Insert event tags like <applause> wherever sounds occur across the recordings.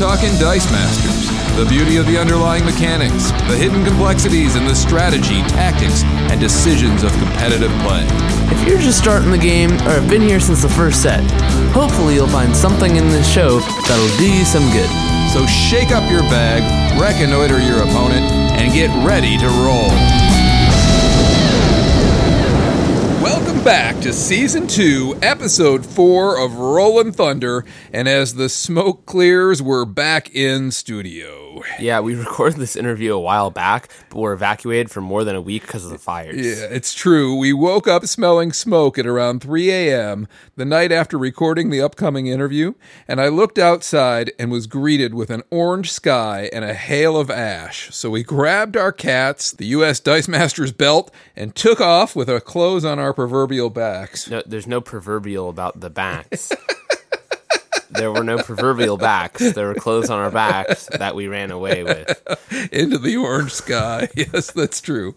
talking Dice Masters, the beauty of the underlying mechanics, the hidden complexities, and the strategy, tactics, and decisions of competitive play. If you're just starting the game or have been here since the first set, hopefully you'll find something in this show that'll do you some good. So shake up your bag, reconnoiter your opponent, and get ready to roll. Welcome back to Season 2, Episode 4 of Rollin' Thunder, and as the smoke clears, we're back in studio. Yeah, we <laughs> recorded this interview a while back, but were evacuated for more than a week because of the fires. Yeah, it's true. We woke up smelling smoke at around 3 a.m. the night after recording the upcoming interview, and I looked outside and was greeted with an orange sky and a hail of ash. So we grabbed our cats, the U.S. Dice Masters belt, and took off with our clothes on our proverbial backs. No, there's no proverbial about the backs. <laughs> there were no proverbial backs. There were clothes on our backs that we ran away with. into the orange sky. <laughs> yes, that's true.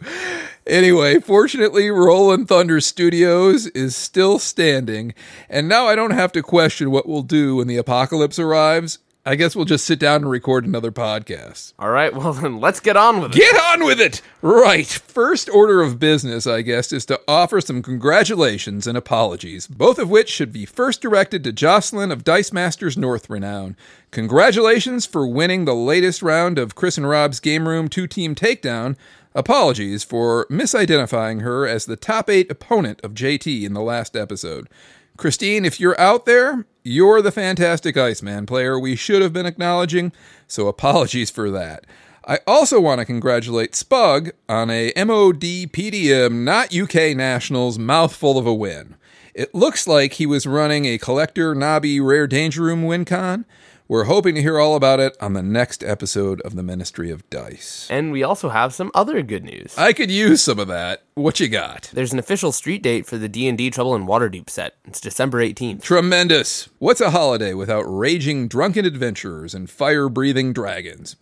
Anyway, fortunately, Rollin' Thunder Studios is still standing, and now I don't have to question what we'll do when the apocalypse arrives. I guess we'll just sit down and record another podcast. All right, well <laughs> then let's get on with it. Get on with it! Right. First order of business, I guess, is to offer some congratulations and apologies, both of which should be first directed to Jocelyn of Dice Masters North Renown. Congratulations for winning the latest round of Chris and Rob's Game Room 2 Team Takedown. Apologies for misidentifying her as the top 8 opponent of JT in the last episode. Christine, if you're out there, you're the fantastic Iceman player we should have been acknowledging, so apologies for that. I also want to congratulate Spug on a MOD PDM not UK Nationals mouthful of a win. It looks like he was running a collector Nabi Rare Danger Room win con. We're hoping to hear all about it on the next episode of the Ministry of Dice. And we also have some other good news. I could use some of that. What you got? There's an official street date for the D&D Trouble in Waterdeep set. It's December 18th. Tremendous. What's a holiday without raging drunken adventurers and fire breathing dragons?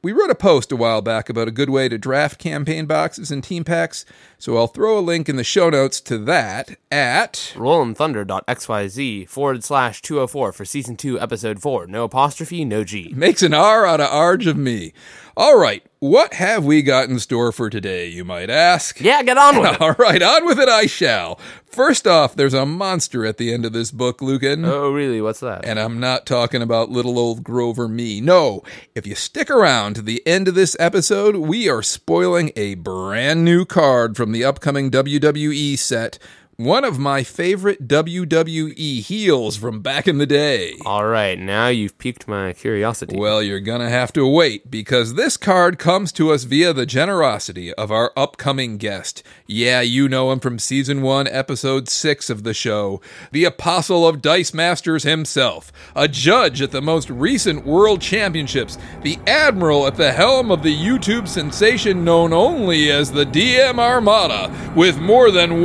We wrote a post a while back about a good way to draft campaign boxes and team packs, so I'll throw a link in the show notes to that at rollinthunder.xyz forward slash 204 for season 2 episode 4 no apostrophe no g makes an R out of Arge of me. All right, what have we got in store for today, you might ask? yeah get on with it <laughs> All right, on with it I shall. First off, there's a monster at the end of this book, Lucan. oh really what's that And I'm not talking about little old Grover me. No, if you stick around to the end of this episode, we are spoiling a brand new card from the upcoming WWE set. One of my favorite WWE heels from back in the day. all right now you've piqued my curiosity Well, you're gonna have to wait because this card comes to us via the generosity of our upcoming guest. Yeah, you know him from season one, episode six of the show. The apostle of Dice Masters himself, a judge at the most recent World Championships, the admiral at the helm of the YouTube sensation known only as the DM Armada, with more than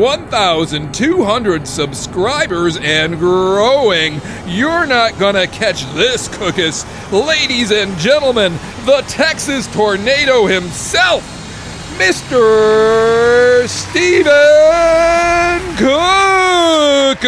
1,200 subscribers and growing. You're not gonna catch this, Cookus. Ladies and gentlemen, the Texas Tornado himself, Mr. Steven Cookus.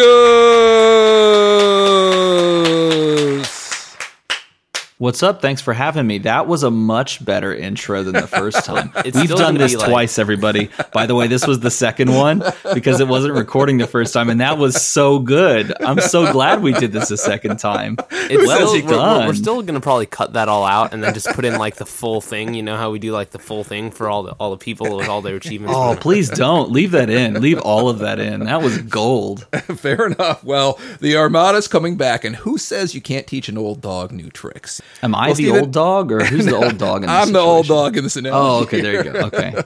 What's up? Thanks for having me. That was a much better intro than the first <laughs> time. It's We've done this like- twice, everybody. By the way, this was the second one because it wasn't recording the first time, and that was so good. I'm so glad we did this a second time. It's well still, we're, we're, done. we're still gonna probably cut that all out and then just put in like the full thing. You know how we do like the full thing for all the all the people with all their achievements. Oh, please don't leave that in. Leave all of that in. That was gold. <laughs> Fair enough. Well, the Armada's coming back, and who says you can't teach an old dog new tricks? Am I Well, the Steven- old dog, or who's the <laughs> old dog? In this I'm the old dog in this analogy. Oh, okay. There you go. Okay. <laughs>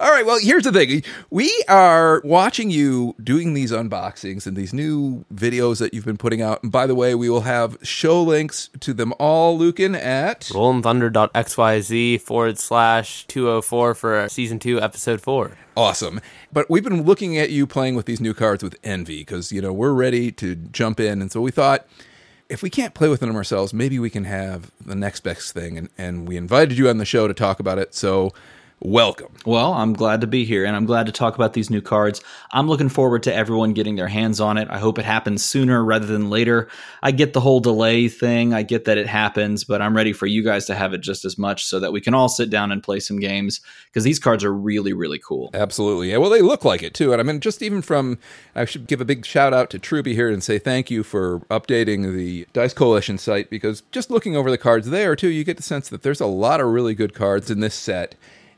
All right. Well, here's the thing. We are watching you doing these unboxings and these new videos that you've been putting out. And by the way, we will have show links to them all, Lucan, at RollinThunder.xyz forward slash 204 for season 2, episode 4. awesome. But we've been looking at you playing with these new cards with envy because, you know, we're ready to jump in. And so we thought, if we can't play with them ourselves, maybe we can have the next best thing. And, and we invited you on the show to talk about it. So welcome. Well, I'm glad to be here and I'm glad to talk about these new cards. I'm looking forward to everyone getting their hands on it. I hope it happens sooner rather than later. I get the whole delay thing, I get that it happens, but I'm ready for you guys to have it just as much so that we can all sit down and play some games because these cards are really, really cool. Absolutely. Yeah, well, they look like it too. And I mean, just even from, I should give a big shout out to Truby here and say thank you for updating the Dice Coalition site because just looking over the cards there too, you get the sense that there's a lot of really good cards in this set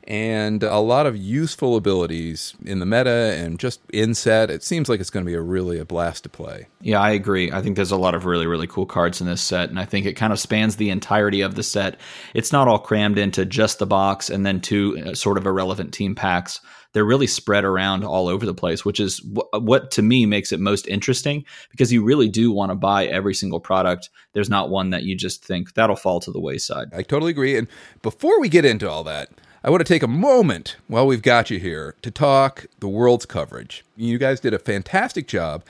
and a lot of useful abilities in the meta and just in set. It seems like it's going to be a really a blast to play. Yeah, I agree. I think there's a lot of really, really cool cards in this set, and I think it kind of spans the entirety of the set. It's not all crammed into just the box and then two uh, sort of irrelevant team packs. They're really spread around all over the place, which is w- what to me makes it most interesting because you really do want to buy every single product. There's not one that you just think that'll fall to the wayside. I totally agree. And before we get into all that, I want to take a moment while we've got you here to talk the world's coverage. You guys did a fantastic job.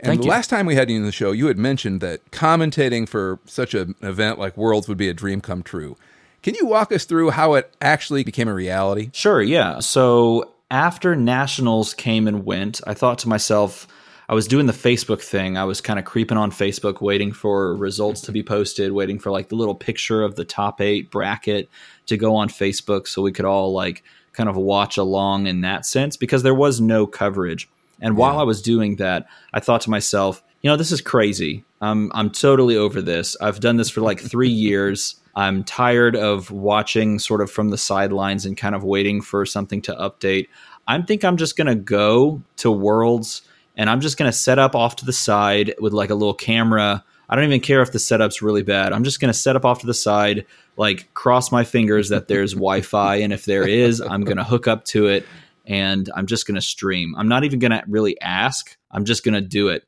And Thank the you. last time we had you in the show, you had mentioned that commentating for such an event like Worlds would be a dream come true. Can you walk us through how it actually became a reality? Sure, yeah. So after nationals came and went, I thought to myself, I was doing the Facebook thing. I was kind of creeping on Facebook, waiting for results to be posted, waiting for like the little picture of the top eight bracket to go on Facebook so we could all like kind of watch along in that sense because there was no coverage. And while I was doing that, I thought to myself, you know, this is crazy. I'm I'm totally over this. I've done this for like 3 <laughs> years. I'm tired of watching sort of from the sidelines and kind of waiting for something to update. I think I'm just going to go to Worlds and I'm just going to set up off to the side with like a little camera. I don't even care if the setup's really bad. I'm just going to set up off to the side, like cross my fingers that there's <laughs> Wi-Fi, and if there is, I'm going to hook up to it, and I'm just going to stream. I'm not even going to really ask. I'm just going to do it.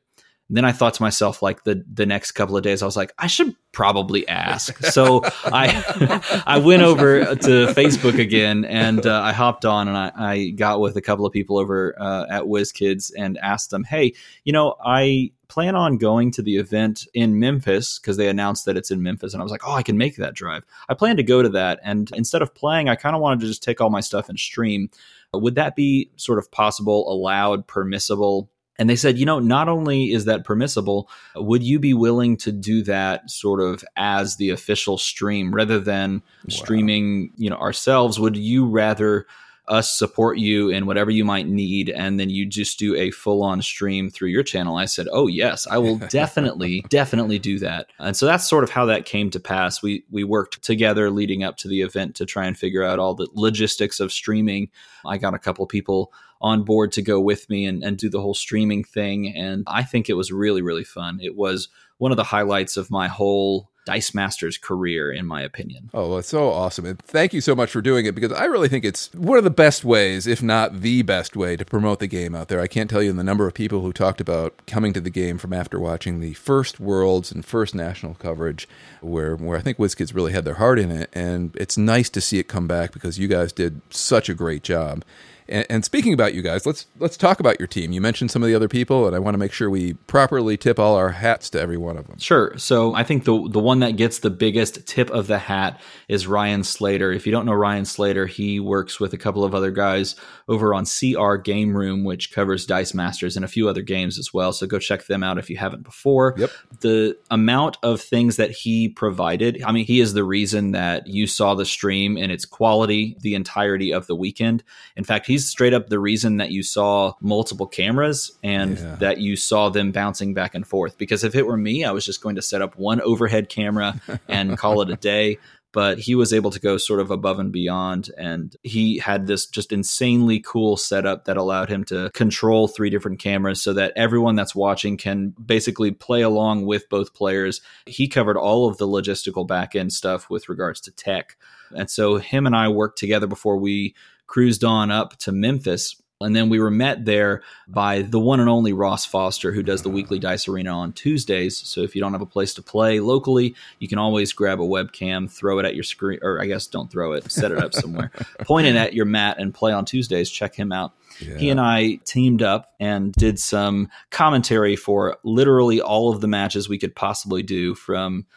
Then I thought to myself, like the the next couple of days, I was like, I should probably ask. So I <laughs> I went over to Facebook again and uh, I hopped on and I, I got with a couple of people over uh, at WizKids and asked them, hey, you know, I plan on going to the event in Memphis because they announced that it's in Memphis. And I was like, oh, I can make that drive. I plan to go to that. And instead of playing, I kind of wanted to just take all my stuff and stream. Would that be sort of possible, allowed, permissible? And they said, you know, not only is that permissible, would you be willing to do that sort of as the official stream rather than streaming, you know, ourselves? Would you rather us support you in whatever you might need and then you just do a full on stream through your channel? I said, "Oh, yes, I will <laughs> definitely definitely do that." And so that's sort of how that came to pass. We we worked together leading up to the event to try and figure out all the logistics of streaming. I got a couple people on board to go with me and, and do the whole streaming thing. And I think it was really, really fun. It was one of the highlights of my whole Dice Masters career, in my opinion. Oh, that's so awesome. And thank you so much for doing it because I really think it's one of the best ways, if not the best way, to promote the game out there. I can't tell you the number of people who talked about coming to the game from after watching the first Worlds and first national coverage, where, where I think WizKids really had their heart in it. And it's nice to see it come back because you guys did such a great job. And, and, speaking about you guys, let's let's talk about your team. You mentioned some of the other people, and I want to make sure we properly tip all our hats to every one of them. Sure. So I think the the one that gets the biggest tip of the hat is Ryan Slater. If you don't know Ryan Slater, he works with a couple of other guys over on CR Game Room, which covers Dice Masters and a few other games as well. So go check them out if you haven't before. Yep. The amount of things that he provided, I mean, he is the reason that you saw the stream and its quality the entirety of the weekend. In fact, he's straight up the reason that you saw multiple cameras and Yeah. that you saw them bouncing back and forth. Because if it were me, I was just going to set up one overhead camera <laughs> and call it a day. But he was able to go sort of above and beyond. And he had this just insanely cool setup that allowed him to control three different cameras so that everyone that's watching can basically play along with both players. He covered all of the logistical back end stuff with regards to tech. And so him and I worked together before we cruised on up to Memphis. And then we were met there by the one and only Ross Foster, who does the mm-hmm. weekly Dice Arena on Tuesdays. So if you don't have a place to play locally, you can always grab a webcam, throw it at your screen, or I guess don't throw it, set it up somewhere, <laughs> point it at your mat, and play on Tuesdays. Check him out. He and I teamed up and did some commentary for literally all of the matches we could possibly do from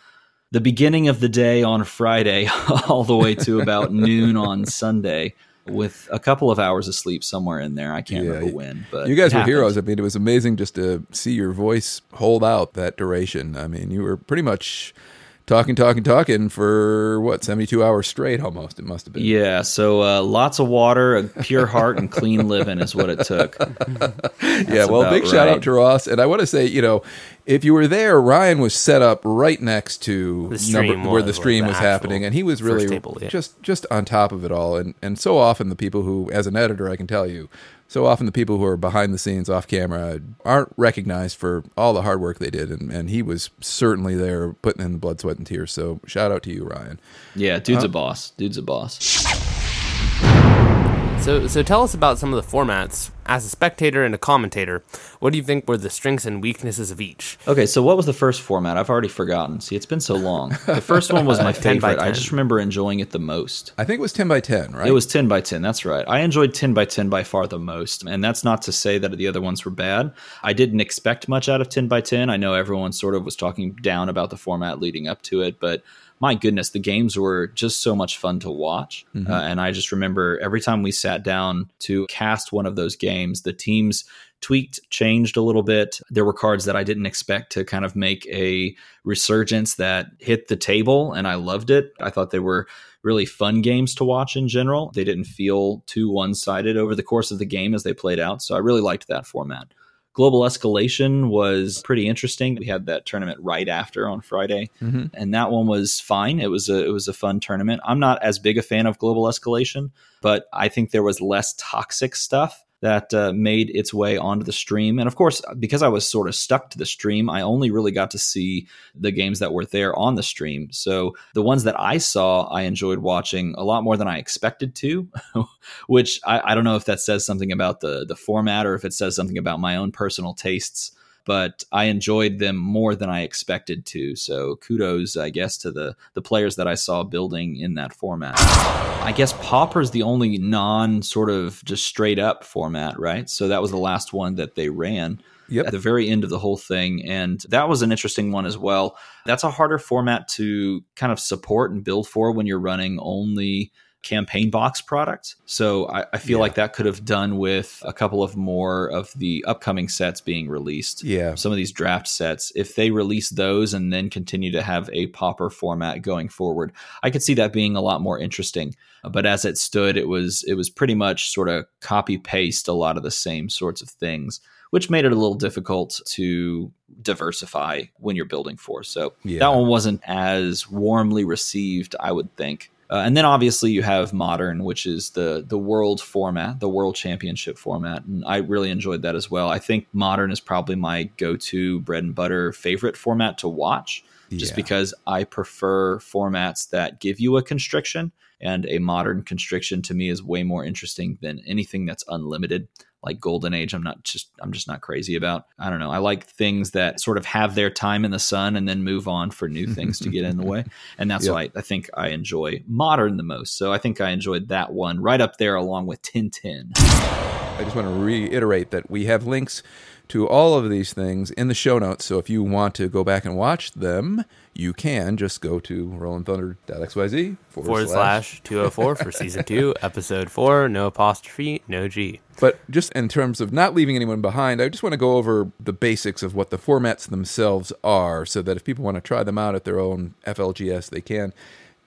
the beginning of the day on Friday <laughs> all the way to about <laughs> noon on Sunday with a couple of hours of sleep somewhere in there. I can't Yeah, remember when, but you guys were happened. heroes. I mean, it was amazing just to see your voice hold out that duration. I mean, you were pretty much talking, talking, talking for what seventy two hours straight, almost. It must have been. Yeah, so uh, lots of water, a pure heart, and clean living is what it took. <laughs> yeah, well, about big shout out to Ross, and I want to say, you know, if you were there, Ryan was set up right next to The stream where the was, stream like, was the happening, and he was really table, yeah. just just on top of it all. And and so often the people who, as an editor, I can tell you, so often the people who are behind the scenes, off camera, aren't recognized for all the hard work they did, and and he was certainly there, putting in the blood, sweat, and tears. So shout out to you, Ryan. Yeah, dude's a uh, boss. Dude's a boss. So, so tell us about some of the formats. As a spectator and a commentator, what do you think were the strengths and weaknesses of each? Okay, so what was the first format? I've already forgotten. See, it's been so long. The first one was my <laughs> 10 by favorite. I just remember enjoying it the most. I think it was ten by ten, right? It was 10 by 10. That's right. I enjoyed 10 by 10 by far the most. And that's not to say that the other ones were bad. I didn't expect much out of 10 by 10. I know everyone sort of was talking down about the format leading up to it, but my goodness, the games were just so much fun to watch. Uh, and I just remember every time we sat down to cast one of those games, the teams tweaked, changed a little bit. There were cards that I didn't expect to kind of make a resurgence that hit the table, and I loved it. I thought they were really fun games to watch in general. They didn't feel too one sided over the course of the game as they played out. So I really liked that format. Global Escalation was pretty interesting. We had that tournament right after on Friday, Mhm. and that one was fine. It was a it was a fun tournament. I'm not as big a fan of Global Escalation, but I think there was less toxic stuff that uh, made its way onto the stream. And of course, because I was sort of stuck to the stream, I only really got to see the games that were there on the stream. So the ones that I saw, I enjoyed watching a lot more than I expected to, <laughs> which I, I don't know if that says something about the the format or if it says something about my own personal tastes. But I enjoyed them more than I expected to. So kudos, I guess, to the the players that I saw building in that format. I guess Pauper is the only non sort of just straight up format, right? So that was the last one that they ran Yep. at the very end of the whole thing. And that was an interesting one as well. That's a harder format to kind of support and build for when you're running only campaign box product. So I, I feel Yeah. like that could have done with a couple of more of the upcoming sets being released Yeah. some of these draft sets, if they release those and then continue to have a Pauper format going forward, I could see that being a lot more interesting. But as it stood, it was it was pretty much sort of copy paste a lot of the same sorts of things, which made it a little difficult to diversify when you're building for. So Yeah. that one wasn't as warmly received, I would think. Uh, and then obviously you have modern, which is the the world format, the world championship format, and I really enjoyed that as well. I think modern is probably my go to bread and butter favorite format to watch, just Yeah. because I prefer formats that give you a constriction, and a modern constriction to me is way more interesting than anything that's unlimited like golden age i'm not just i'm just not crazy about i don't know i like things that sort of have their time in the sun and then move on for new things to get in the way <laughs> and that's Yep. why I think I enjoy modern the most. So I think I enjoyed that one right up there along with Tintin. I just want to reiterate that we have links to all of these things in the show notes. So if you want to go back and watch them, you can just go to rollinthunder.xyz Forward slash 204 for season two, <laughs> episode four, no apostrophe, no G. But just in terms of not leaving anyone behind, I just want to go over the basics of what the formats themselves are so that if people want to try them out at their own FLGS, they can.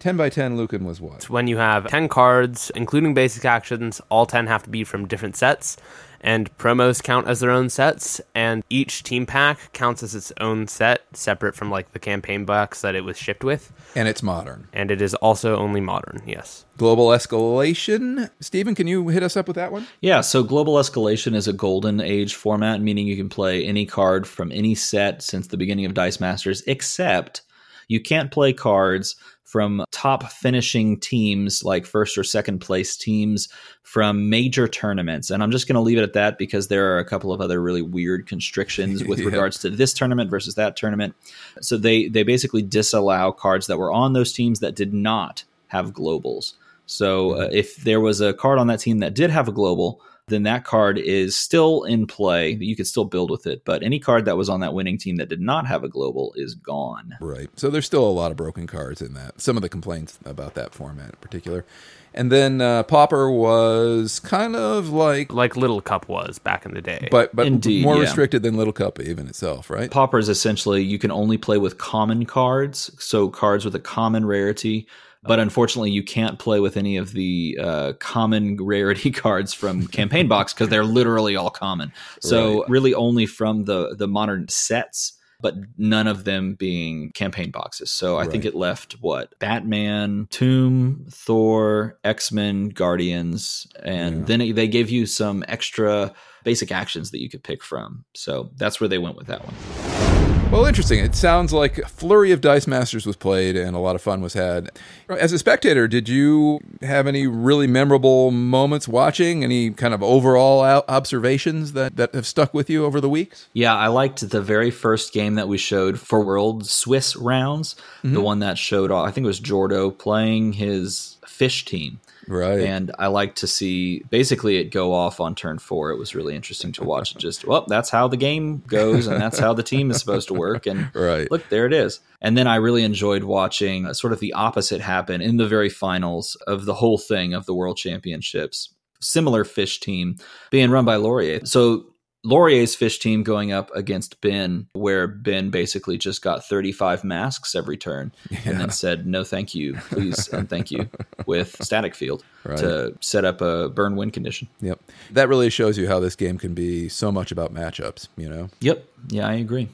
10 by 10, Lucan was what? It's when you have 10 cards, including basic actions, all 10 have to be from different sets, and promos count as their own sets, and each team pack counts as its own set, separate from like the campaign box that it was shipped with, And it's modern. and it is also only modern, yes. Global Escalation. Stephen, can you hit us up with that one? Yeah, so Global Escalation is a golden age format, meaning you can play any card from any set since the beginning of Dice Masters, except you can't play cards from top finishing teams like first or second place teams from major tournaments. And I'm just going to leave it at that because there are a couple of other really weird constrictions with <laughs> Yeah. regards to this tournament versus that tournament. So they they basically disallow cards that were on those teams that did not have globals. So uh, if there was a card on that team that did have a global, then that card is still in play. You could still build with it, but any card that was on that winning team that did not have a global is gone. Right. So there's still a lot of broken cards in that. Some of the complaints about that format in particular. And then uh, Pauper was kind of like, like Little Cup was back in the day. but but Indeed, more yeah. restricted than Little Cup even itself, right? Pauper is essentially you can only play with common cards, so cards with a common rarity. But unfortunately, you can't play with any of the uh, common rarity <laughs> cards from Campaign Box because they're literally all common. So Right. really, only from the the modern sets, but none of them being campaign boxes. So I think it left what Batman, Tomb, Thor, X Men, Guardians, and Yeah. then it, they gave you some extra basic actions that you could pick from. So that's where they went with that one. Well, interesting. It sounds like a flurry of Dice Masters was played and a lot of fun was had. As a spectator, did you have any really memorable moments watching? Any kind of overall observations that, that have stuck with you over the weeks? Yeah, I liked the very first game that we showed for World Swiss rounds. The mm-hmm. one that showed, I think it was Jordo playing his fish team. Right. And I like to see basically it go off on turn four. It was really interesting to watch. Just, well, that's how the game goes and that's how the team is supposed to work. And <laughs> Right. look, there it is. And then I really enjoyed watching sort of the opposite happen in the very finals of the whole thing of the World Championships. Similar fish team being run by Laurier. So Laurier's fish team going up against Ben, where Ben basically just got 35 masks every turn and then said, no, thank you, please, <laughs> and thank you with Static Field Right. to set up a burn win condition. Yep. That really shows you how this game can be so much about matchups, you know? Yep. Yeah, I agree.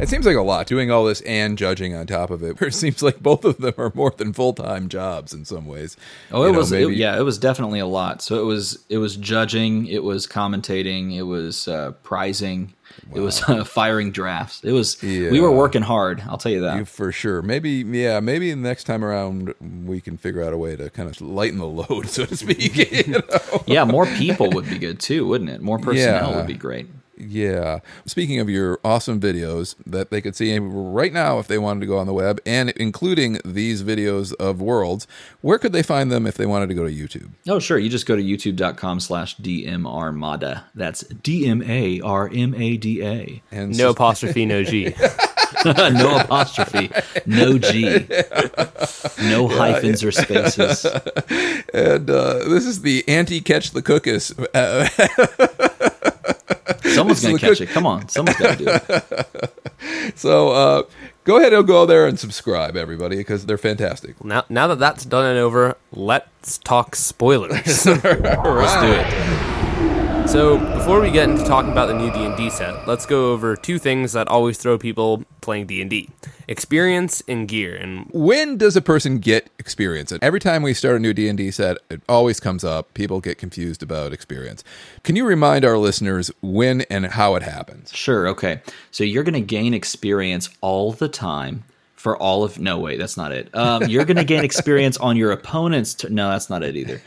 It seems like a lot doing all this and judging on top of it. Where it seems like both of them are more than full time jobs in some ways. Oh, You it know, was it- yeah, it was definitely a lot. So it was it was judging, it was commentating, it was uh, prizing, it was uh, <laughs> firing drafts. It was we were working hard. I'll tell you that. You for sure. Maybe yeah. Maybe next time around we can figure out a way to kind of lighten the load, <laughs> so to speak. <laughs> you know? yeah, more people would be good too, wouldn't it? More personnel Yeah. would be great. Yeah. Speaking of your awesome videos that they could see right now if they wanted to go on the web, and including these videos of worlds, where could they find them if they wanted to go to YouTube? Oh, sure. You just go to youtube.com slash DMArmada. That's D M A R M A D A. And no apostrophe, no G. <laughs> No apostrophe, no G, no hyphens or spaces. <laughs> and uh, this is the anti catch the cookus. Uh, <laughs> Someone's going to catch cook- it. Come on. Someone's got to do it. <laughs> so uh, go ahead and go there and subscribe, everybody, because they're fantastic. Now, now that that's done and over, let's talk spoilers. <laughs> <laughs> Let's do it. So, before we get into talking about the new D&D set, let's go over two things that always throw people playing D&D. Experience and gear. And When does a person get experience? And every time we start a new D and D set, it always comes up. People get confused about experience. Can you remind our listeners when and how it happens? Sure. Okay. So you're going to gain experience all the time for all of. No, wait, that's not it. Um, you're going to gain experience on your opponent's. T- no, that's not it either.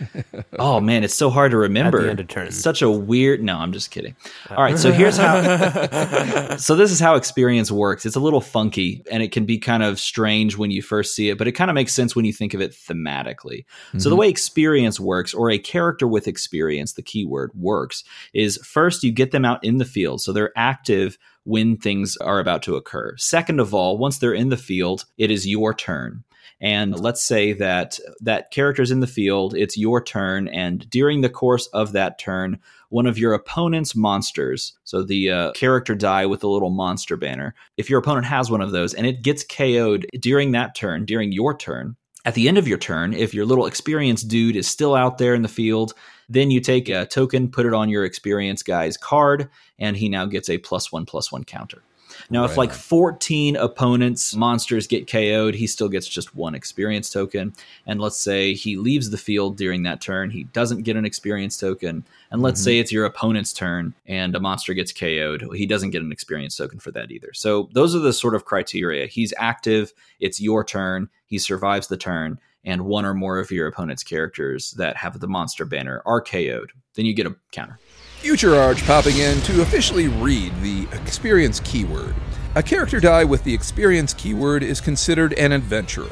Oh man, it's so hard to remember. end of turn. It's such a weird. No, I'm just kidding. All right. So here's how. <laughs> so this is how experience works. It's a little funky and it can be kind of strange when you first see it, but it kind of makes sense when you think of it thematically. So the way experience works, or a character with experience, the keyword works, is first you get them out in the field. So they're active when things are about to occur. Second of all, once they're in the field, it is your turn. And let's say that that character's in the field, it's your turn, and during the course of that turn, one of your opponent's monsters, so the uh, character die with the little monster banner, if your opponent has one of those and it gets KO'd during that turn, during your turn, at the end of your turn, if your little experienced dude is still out there in the field, then you take a token, put it on your experience guy's card, and he now gets a plus one plus one counter. Now, if like 14 opponents' monsters get KO'd, he still gets just one experience token. And let's say he leaves the field during that turn, he doesn't get an experience token. And let's mm-hmm. say it's your opponent's turn and a monster gets KO'd, he doesn't get an experience token for that either. So those are the sort of criteria. He's active, it's your turn, he survives the turn, and one or more of your opponent's characters that have the monster banner are KO'd. Then you get a counter. Future Arch popping in to officially read the experience keyword. A character die with the experience keyword is considered an adventurer.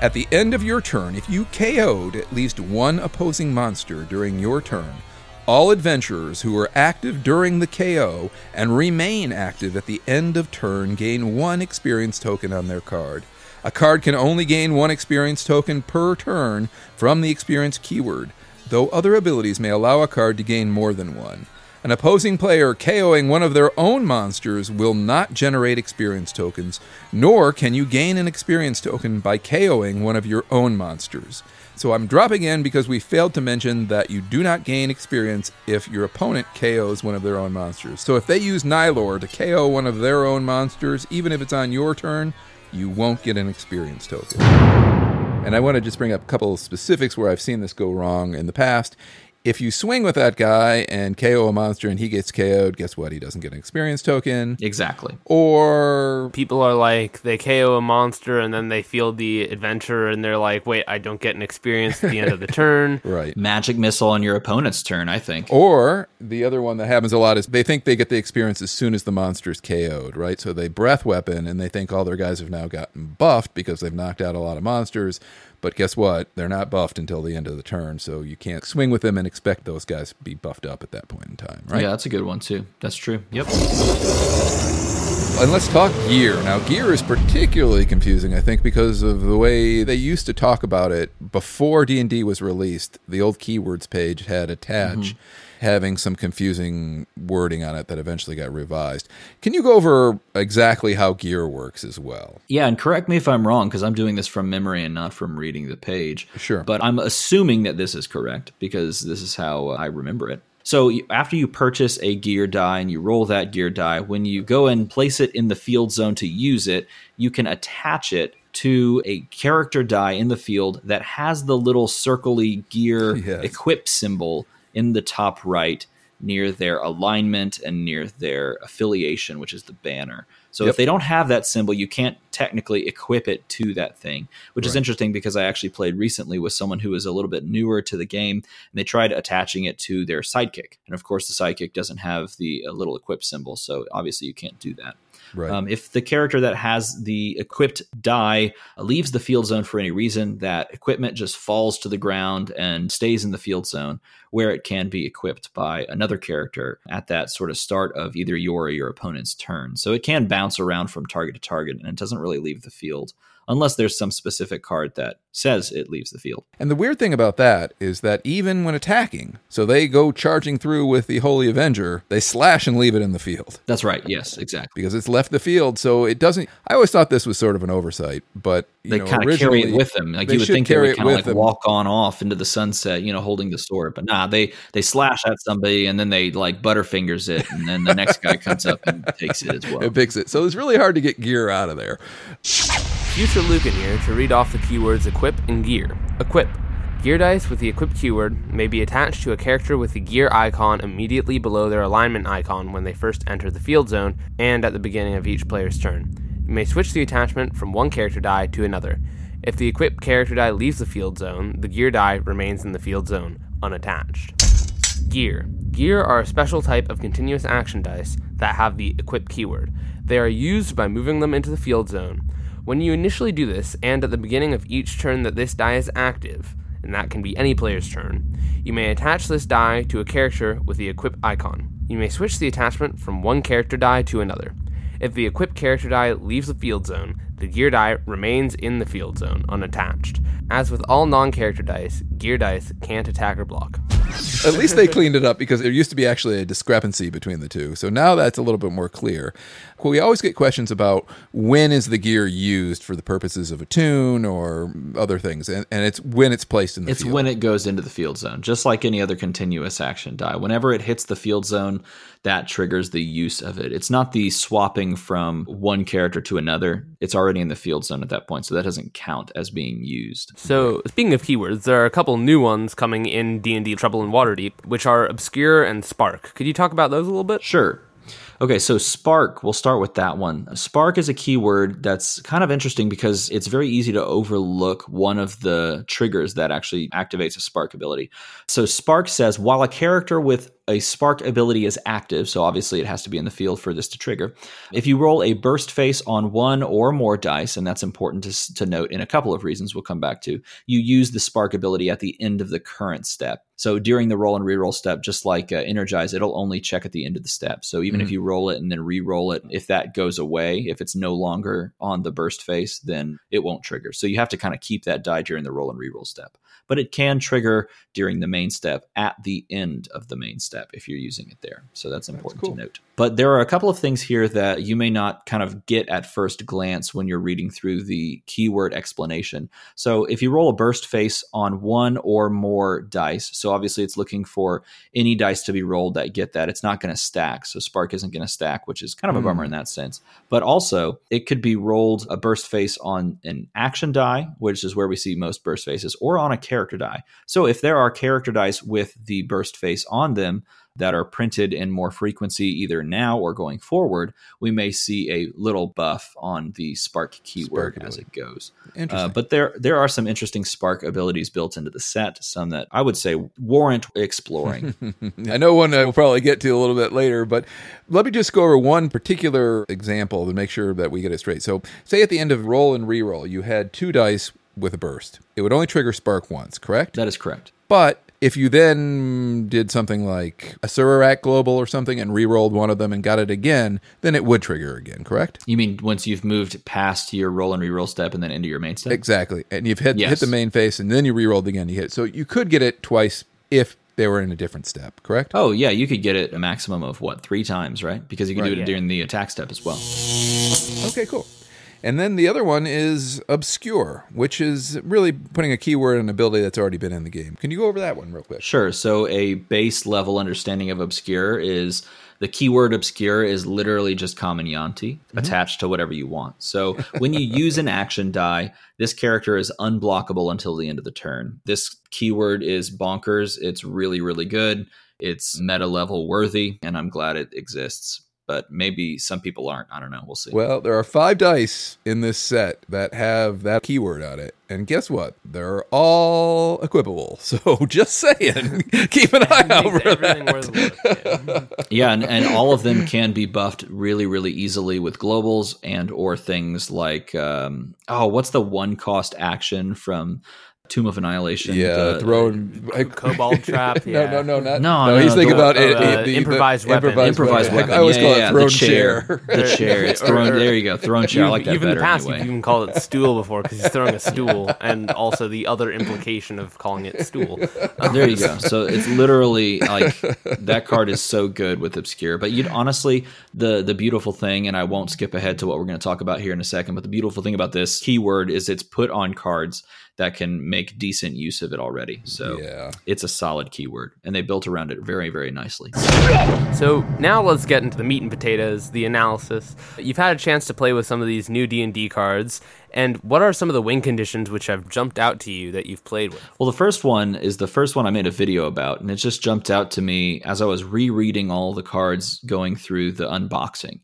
At the end of your turn, if you KO'd at least one opposing monster during your turn, all adventurers who are active during the KO and remain active at the end of turn gain one experience token on their card. A card can only gain one experience token per turn from the experience keyword, though other abilities may allow a card to gain more than one. An opposing player KOing one of their own monsters will not generate experience tokens, nor can you gain an experience token by KOing one of your own monsters. So I'm dropping in because we failed to mention that you do not gain experience if your opponent KOs one of their own monsters. So if they use Nylor to KO one of their own monsters, even if it's on your turn, you won't get an experience token. And I want to just bring up a couple of specifics where I've seen this go wrong in the past if you swing with that guy and KO a monster and he gets KO'd, guess what? He doesn't get an experience token. Exactly. Or people are like they KO a monster and then they feel the adventure and they're like, wait, I don't get an experience at the end of the <laughs> turn. Right. Magic missile on your opponent's turn, I think. Or the other one that happens a lot is they think they get the experience as soon as the monster's KO'd, right? So they breath weapon and they think all their guys have now gotten buffed because they've knocked out a lot of monsters. But guess what? They're not buffed until the end of the turn, so you can't swing with them and expect those guys to be buffed up at that point in time, right? Yeah, that's a good one too. That's true. Yep. And let's talk gear. Now, gear is particularly confusing, I think, because of the way they used to talk about it before D&D was released. The old keywords page had attach mm-hmm having some confusing wording on it that eventually got revised. Can you go over exactly how gear works as well? Yeah, and correct me if I'm wrong because I'm doing this from memory and not from reading the page. Sure. But I'm assuming that this is correct because this is how I remember it. So after you purchase a gear die and you roll that gear die, when you go and place it in the field zone to use it, you can attach it to a character die in the field that has the little circly gear <laughs> yes. equip symbol in the top right near their alignment and near their affiliation, which is the banner. So yep. if they don't have that symbol, you can't technically equip it to that thing, which right. is interesting because I actually played recently with someone who was a little bit newer to the game and they tried attaching it to their sidekick. And of course, the sidekick doesn't have the uh, little equip symbol. So obviously, you can't do that. Right. Um, if the character that has the equipped die leaves the field zone for any reason, that equipment just falls to the ground and stays in the field zone where it can be equipped by another character at that sort of start of either your or your opponent's turn. So it can bounce around from target to target and it doesn't really leave the field unless there's some specific card that says it leaves the field. And the weird thing about that is that even when attacking, so they go charging through with the Holy Avenger, they slash and leave it in the field. That's right. Yes, exactly. Because it's left the field, so it doesn't. I always thought this was sort of an oversight, but they kind of carry it with them. Like you would think they would kind of like them. walk on off into the sunset, you know, holding the sword. But nah, they they slash at somebody and then they like butterfingers it, and then the next guy comes up and takes it as well. <laughs> It picks it. So it's really hard to get gear out of there. Future Lucan here to read off the keywords equip and gear. Equip. Gear dice with the equip keyword may be attached to a character with the gear icon immediately below their alignment icon when they first enter the field zone and at the beginning of each player's turn. You may switch the attachment from one character die to another. If the equipped character die leaves the field zone, the gear die remains in the field zone, unattached. Gear. Gear are a special type of continuous action dice that have the equip keyword. They are used by moving them into the field zone. When you initially do this, and at the beginning of each turn that this die is active, and that can be any player's turn, you may attach this die to a character with the equip icon. You may switch the attachment from one character die to another. If the equipped character die leaves the field zone, the gear die remains in the field zone, unattached. As with all non character dice, gear dice can't attack or block. At least they cleaned it up because there used to be actually a discrepancy between the two. So now that's a little bit more clear. We always get questions about when is the gear used for the purposes of attune or other things, and, and it's when it's placed in the it's field. when it goes into the field zone, just like any other continuous action die. Whenever it hits the field zone, that triggers the use of it. It's not the swapping from one character to another. It's already in the field zone at that point, so that doesn't count as being used. So, speaking of keywords, there are a couple new ones coming in D&D Trouble in Waterdeep, which are obscure and spark. Could you talk about those a little bit? Sure. Okay, so Spark, we'll start with that one. Spark is a keyword that's kind of interesting because it's very easy to overlook one of the triggers that actually activates a Spark ability. So Spark says while a character with a spark ability is active, so obviously it has to be in the field for this to trigger. If you roll a burst face on one or more dice, and that's important to, to note in a couple of reasons we'll come back to, you use the spark ability at the end of the current step. So during the roll and reroll step, just like uh, energize, it'll only check at the end of the step. So even mm-hmm. if you roll it and then re-roll it, if that goes away, if it's no longer on the burst face, then it won't trigger. So you have to kind of keep that die during the roll and reroll step but it can trigger during the main step at the end of the main step if you're using it there. So that's important that's cool. to note. But there are a couple of things here that you may not kind of get at first glance when you're reading through the keyword explanation. So if you roll a burst face on one or more dice, so obviously it's looking for any dice to be rolled that get that. It's not going to stack. So Spark isn't going to stack, which is kind of a mm. bummer in that sense. But also, it could be rolled a burst face on an action die, which is where we see most burst faces, or on a character die. So if there are character dice with the burst face on them, that are printed in more frequency either now or going forward, we may see a little buff on the Spark keyword Spark as it goes. Uh, but there there are some interesting Spark abilities built into the set, some that I would say warrant exploring. <laughs> I know one that we'll probably get to a little bit later, but let me just go over one particular example to make sure that we get it straight. So, say at the end of roll and reroll, you had two dice with a burst. It would only trigger Spark once, correct? That is correct. But if you then did something like a Surarack Global or something and re-rolled one of them and got it again, then it would trigger again, correct? You mean once you've moved past your roll and re-roll step and then into your main step? Exactly. And you've hit, yes. hit the main face and then you re-rolled again, you hit. So you could get it twice if they were in a different step, correct? Oh, yeah. You could get it a maximum of what, three times, right? Because you can right, do it yeah. during the attack step as well. Okay, cool. And then the other one is obscure, which is really putting a keyword and ability that's already been in the game. Can you go over that one real quick? Sure. So a base level understanding of obscure is the keyword obscure is literally just common Yuan-ti mm-hmm. attached to whatever you want. So when you use an action die, this character is unblockable until the end of the turn. This keyword is bonkers. It's really, really good. It's meta level worthy, and I'm glad it exists but maybe some people aren't. I don't know. We'll see. Well, there are five dice in this set that have that keyword on it. And guess what? They're all equipable. <laughs> So just saying, <laughs> keep an eye out for that. yeah, and, and all of them can be buffed really, really easily with globals and or things like um, oh, what's the one cost action from Tomb of Annihilation. Yeah, the, throwing uh, <laughs> Kobold Trap. Yeah. no, no, no, not, no, no. He's thinking about it, uh, the, improvised weapon. Improvised, improvised weapon. I always yeah, call yeah, it thrown chair. chair. <laughs> the chair. It's <laughs> thrown. there you go. Thrown chair. I like that You've better. in the past, anyway. you've even called it stool before because he's throwing a stool, and also the other implication of calling it stool. Um, there you go. So it's literally like that card is so good with obscure. But you'd honestly the the beautiful thing, and I won't skip ahead to what we're going to talk about here in a second. But the beautiful thing about this keyword is it's put on cards that can make decent use of it already. So yeah. it's a solid keyword, and they built around it very, very nicely. So now let's get into the meat and potatoes, the analysis. You've had a chance to play with some of these new D and D cards, and what are some of the win conditions which have jumped out to you that you've played with? Well, the first one is the first one I made a video about, and it just jumped out to me as I was rereading all the cards going through the unboxing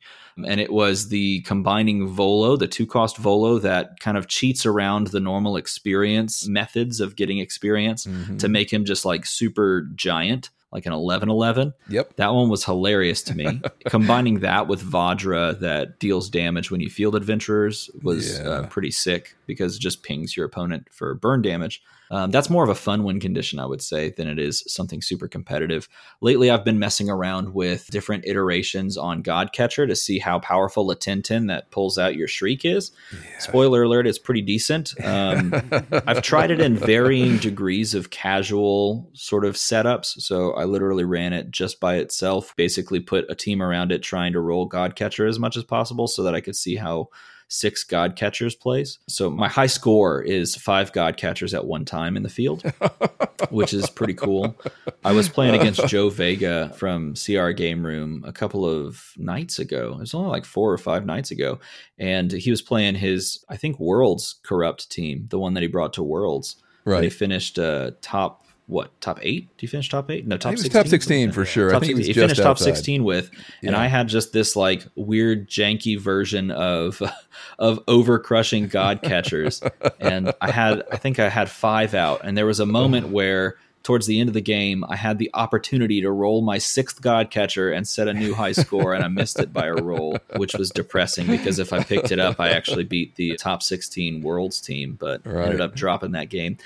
and it was the combining Volo, the two cost Volo that kind of cheats around the normal experience methods of getting experience mm-hmm. to make him just like super giant like an 1111. Yep. That one was hilarious to me. <laughs> Combining that with Vajra that deals damage when you field adventurers was uh, yeah. uh, pretty sick because it just pings your opponent for burn damage. Um, that's more of a fun win condition, I would say, than it is something super competitive. Lately, I've been messing around with different iterations on Godcatcher to see how powerful a 1010 that pulls out your Shriek is. Yeah. Spoiler alert, it's pretty decent. Um, <laughs> I've tried it in varying degrees of casual sort of setups. So I literally ran it just by itself, basically put a team around it trying to roll Godcatcher as much as possible so that I could see how six god catchers plays. So my high score is five god catchers at one time in the field, <laughs> which is pretty cool. I was playing against Joe Vega from CR Game Room a couple of nights ago. It was only like four or five nights ago. And he was playing his, I think, Worlds corrupt team, the one that he brought to Worlds. Right. They finished uh, top what top eight? Do you finish top eight? No, top sixteen. Top sixteen for sure. Top I think he finished top sixteen with, yeah. and I had just this like weird janky version of <laughs> of over crushing god catchers, and I had I think I had five out, and there was a moment <laughs> where towards the end of the game, I had the opportunity to roll my sixth God catcher and set a new high score, and I missed it by a roll, which was depressing because if I picked it up, I actually beat the top 16 worlds team, but Right. ended up dropping that game.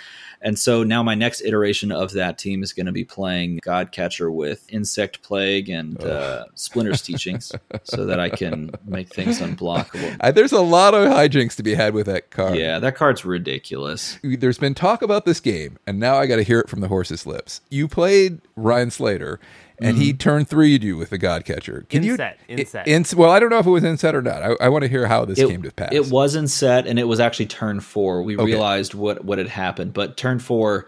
And so now my next iteration of that team is going to be playing God Catcher with Insect Plague and uh, Splinter's teachings so that I can make things unblockable. There's a lot of hijinks to be had with that card. Yeah, that card's ridiculous. There's been talk about this game, and now I got to hear it from the horse's lips. You played Ryan Slater, and he mm-hmm. turned three you with the God Catcher. Can you Inset, inset. In, well, I don't know if it was inset or not. I, I want to hear how this It, came to pass. it wasn't set, and it was actually turn four. We Okay. realized what what had happened, but turn four,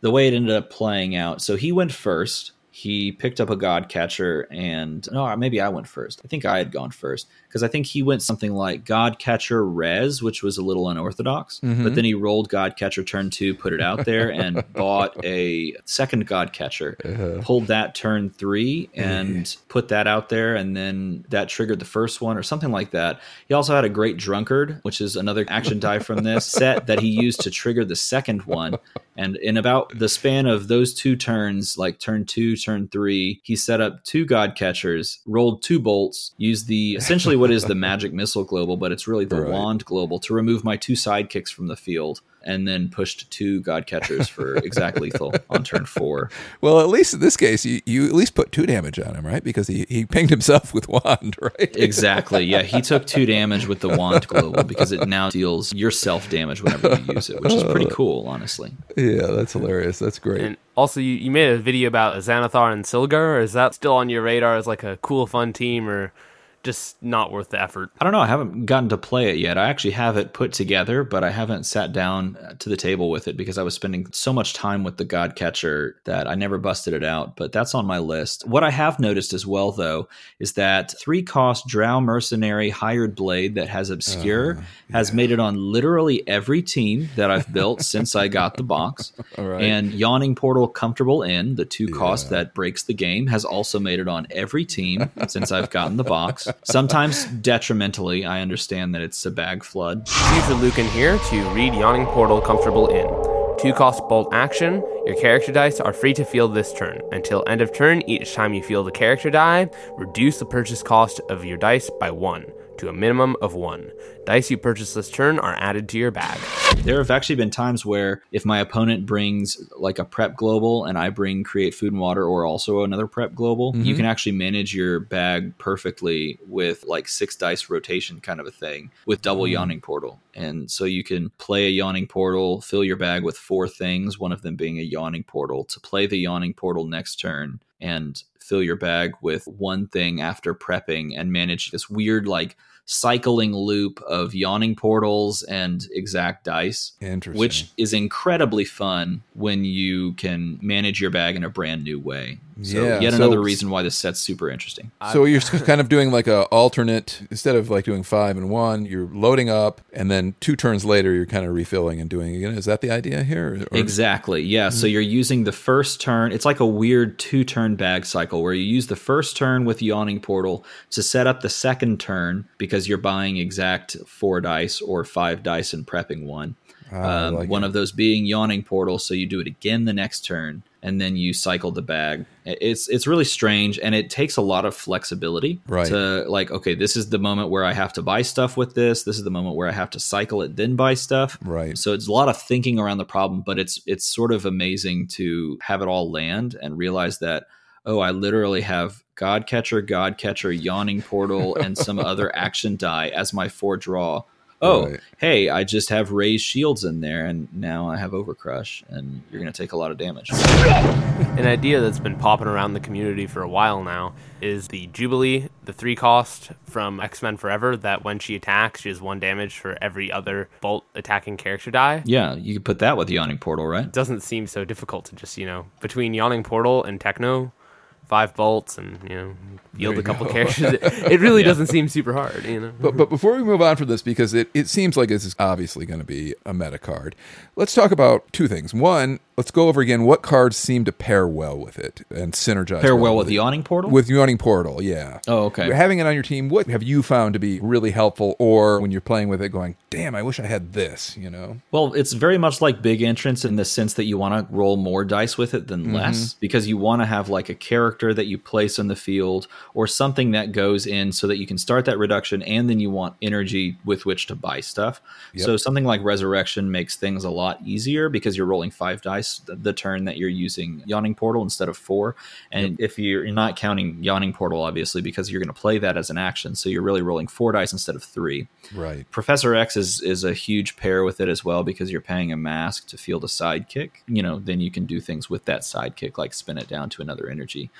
the way it ended up playing out. So he went first. He picked up a god catcher, and no, maybe I went first. I think I had gone first because I think he went something like god catcher res, which was a little unorthodox. Mm-hmm. But then he rolled god catcher turn two, put it out there, and <laughs> bought a second god catcher. Uh-huh. Pulled that turn three and put that out there, and then that triggered the first one or something like that. He also had a great drunkard, which is another action die from this <laughs> set that he used to trigger the second one. And in about the span of those two turns, like turn two, turn three, he set up two god catchers, rolled two bolts, used the essentially <laughs> what is the magic missile global, but it's really the Right. wand global to remove my two sidekicks from the field. And then pushed two god catchers for <laughs> exact lethal on turn four. well, at least in this case, you, you at least put two damage on him, right? Because he, he pinged himself with wand, <laughs> right? Exactly. Yeah, he took two damage with the wand global because it now deals yourself damage whenever you use it, which is pretty <laughs> cool, honestly. yeah, that's hilarious. That's great. And also, you, you made a video about Xanathar and Sylgar. Is that still on your radar as like a cool, fun team, or just not worth the effort? I don't know. I haven't gotten to play it yet. I actually have it put together, but I haven't sat down uh, to the table with it because I was spending so much time with the God Catcher that I never busted it out. But that's on my list. What I have noticed as well, though, is that three cost Drow Mercenary Hired Blade that has Obscure has made it on literally every team that I've built since I got the box. <laughs> All right. And Yawning Portal Comfortable Inn, the two cost that breaks the game, has also made it on every team since I've gotten the box. Sometimes detrimentally, I understand that it's a bag flood. Future Lucan here to read Yawning Portal Comfortable Inn. Two cost bolt action. Your character dice are free to field this turn. Until end of turn, each time you field a character die, reduce the purchase cost of your dice by one to a minimum of one. Dice you purchase this turn are added to your bag. There have actually been times where if my opponent brings like a prep global and I bring create food and water or also another prep global, you mm-hmm. can actually manage your bag perfectly with like six dice rotation kind of a thing with double mm. yawning portal. And so you can play a yawning portal, fill your bag with four things, one of them being a yawning portal, to play the yawning portal next turn and fill your bag with one thing after prepping and manage this weird like cycling loop of yawning portals and exact dice Interesting. which is incredibly fun when you can manage your bag in a brand new way. So Yeah, yet so- another reason why this set's super interesting. So you're <laughs> kind of doing like a alternate instead of like doing five and one, you're loading up, and then two turns later, you're kind of refilling and doing again. Is that the idea here? Or- Exactly. Yeah. Mm-hmm. So you're using the first turn. It's like a weird two turn bag cycle where you use the first turn with Yawning Portal to set up the second turn because you're buying exact four dice or five dice and prepping one. Ah, Um, like one it. of those being Yawning Portal. So you do it again the next turn and then you cycle the bag. It's it's really strange and it takes a lot of flexibility Right. to like okay this is the moment where I have to buy stuff with this. This is the moment where I have to cycle it then buy stuff. Right. So it's a lot of thinking around the problem, but it's it's sort of amazing to have it all land and realize that oh, I literally have God Catcher, God Catcher, Yawning Portal, and some <laughs> other action die as my four draw. Oh, Right. hey, I just have raised shields in there, and now I have Overcrush, and you're going to take a lot of damage. <laughs> An idea that's been popping around the community for a while now is the Jubilee, the three cost from X Men Forever, that when she attacks, she has one damage for every other bolt attacking character die. Yeah, you could put that with Yawning Portal, right? It doesn't seem so difficult to just, you know, between Yawning Portal and Techno, five bolts and you know yield you a couple go. characters. It, it really <laughs> doesn't seem super hard, you know. But, but before we move on from this, because it, it seems like this is obviously going to be a meta card, let's talk about two things. One, let's go over again what cards seem to pair well with it and synergize. Pair well with it. the yawning portal. With the Yawning Portal, yeah. Oh, okay. Having it on your team, what have you found to be really helpful, or when you're playing with it, going, "Damn, I wish I had this," you know? Well, it's very much like big entrance in the sense that you want to roll more dice with it than mm-hmm. less because you want to have like a character that you place in the field or something that goes in so that you can start that reduction and then you want energy with which to buy stuff. So something like resurrection makes things a lot easier because you're rolling five dice the turn that you're using yawning portal instead of four. And if you're, you're not counting yawning portal, obviously, because you're going to play that as an action. So you're really rolling four dice instead of three. Right. Professor X is is a huge pair with it as well because you're paying a mask to field a sidekick. You know, then you can do things with that sidekick like spin it down to another energy.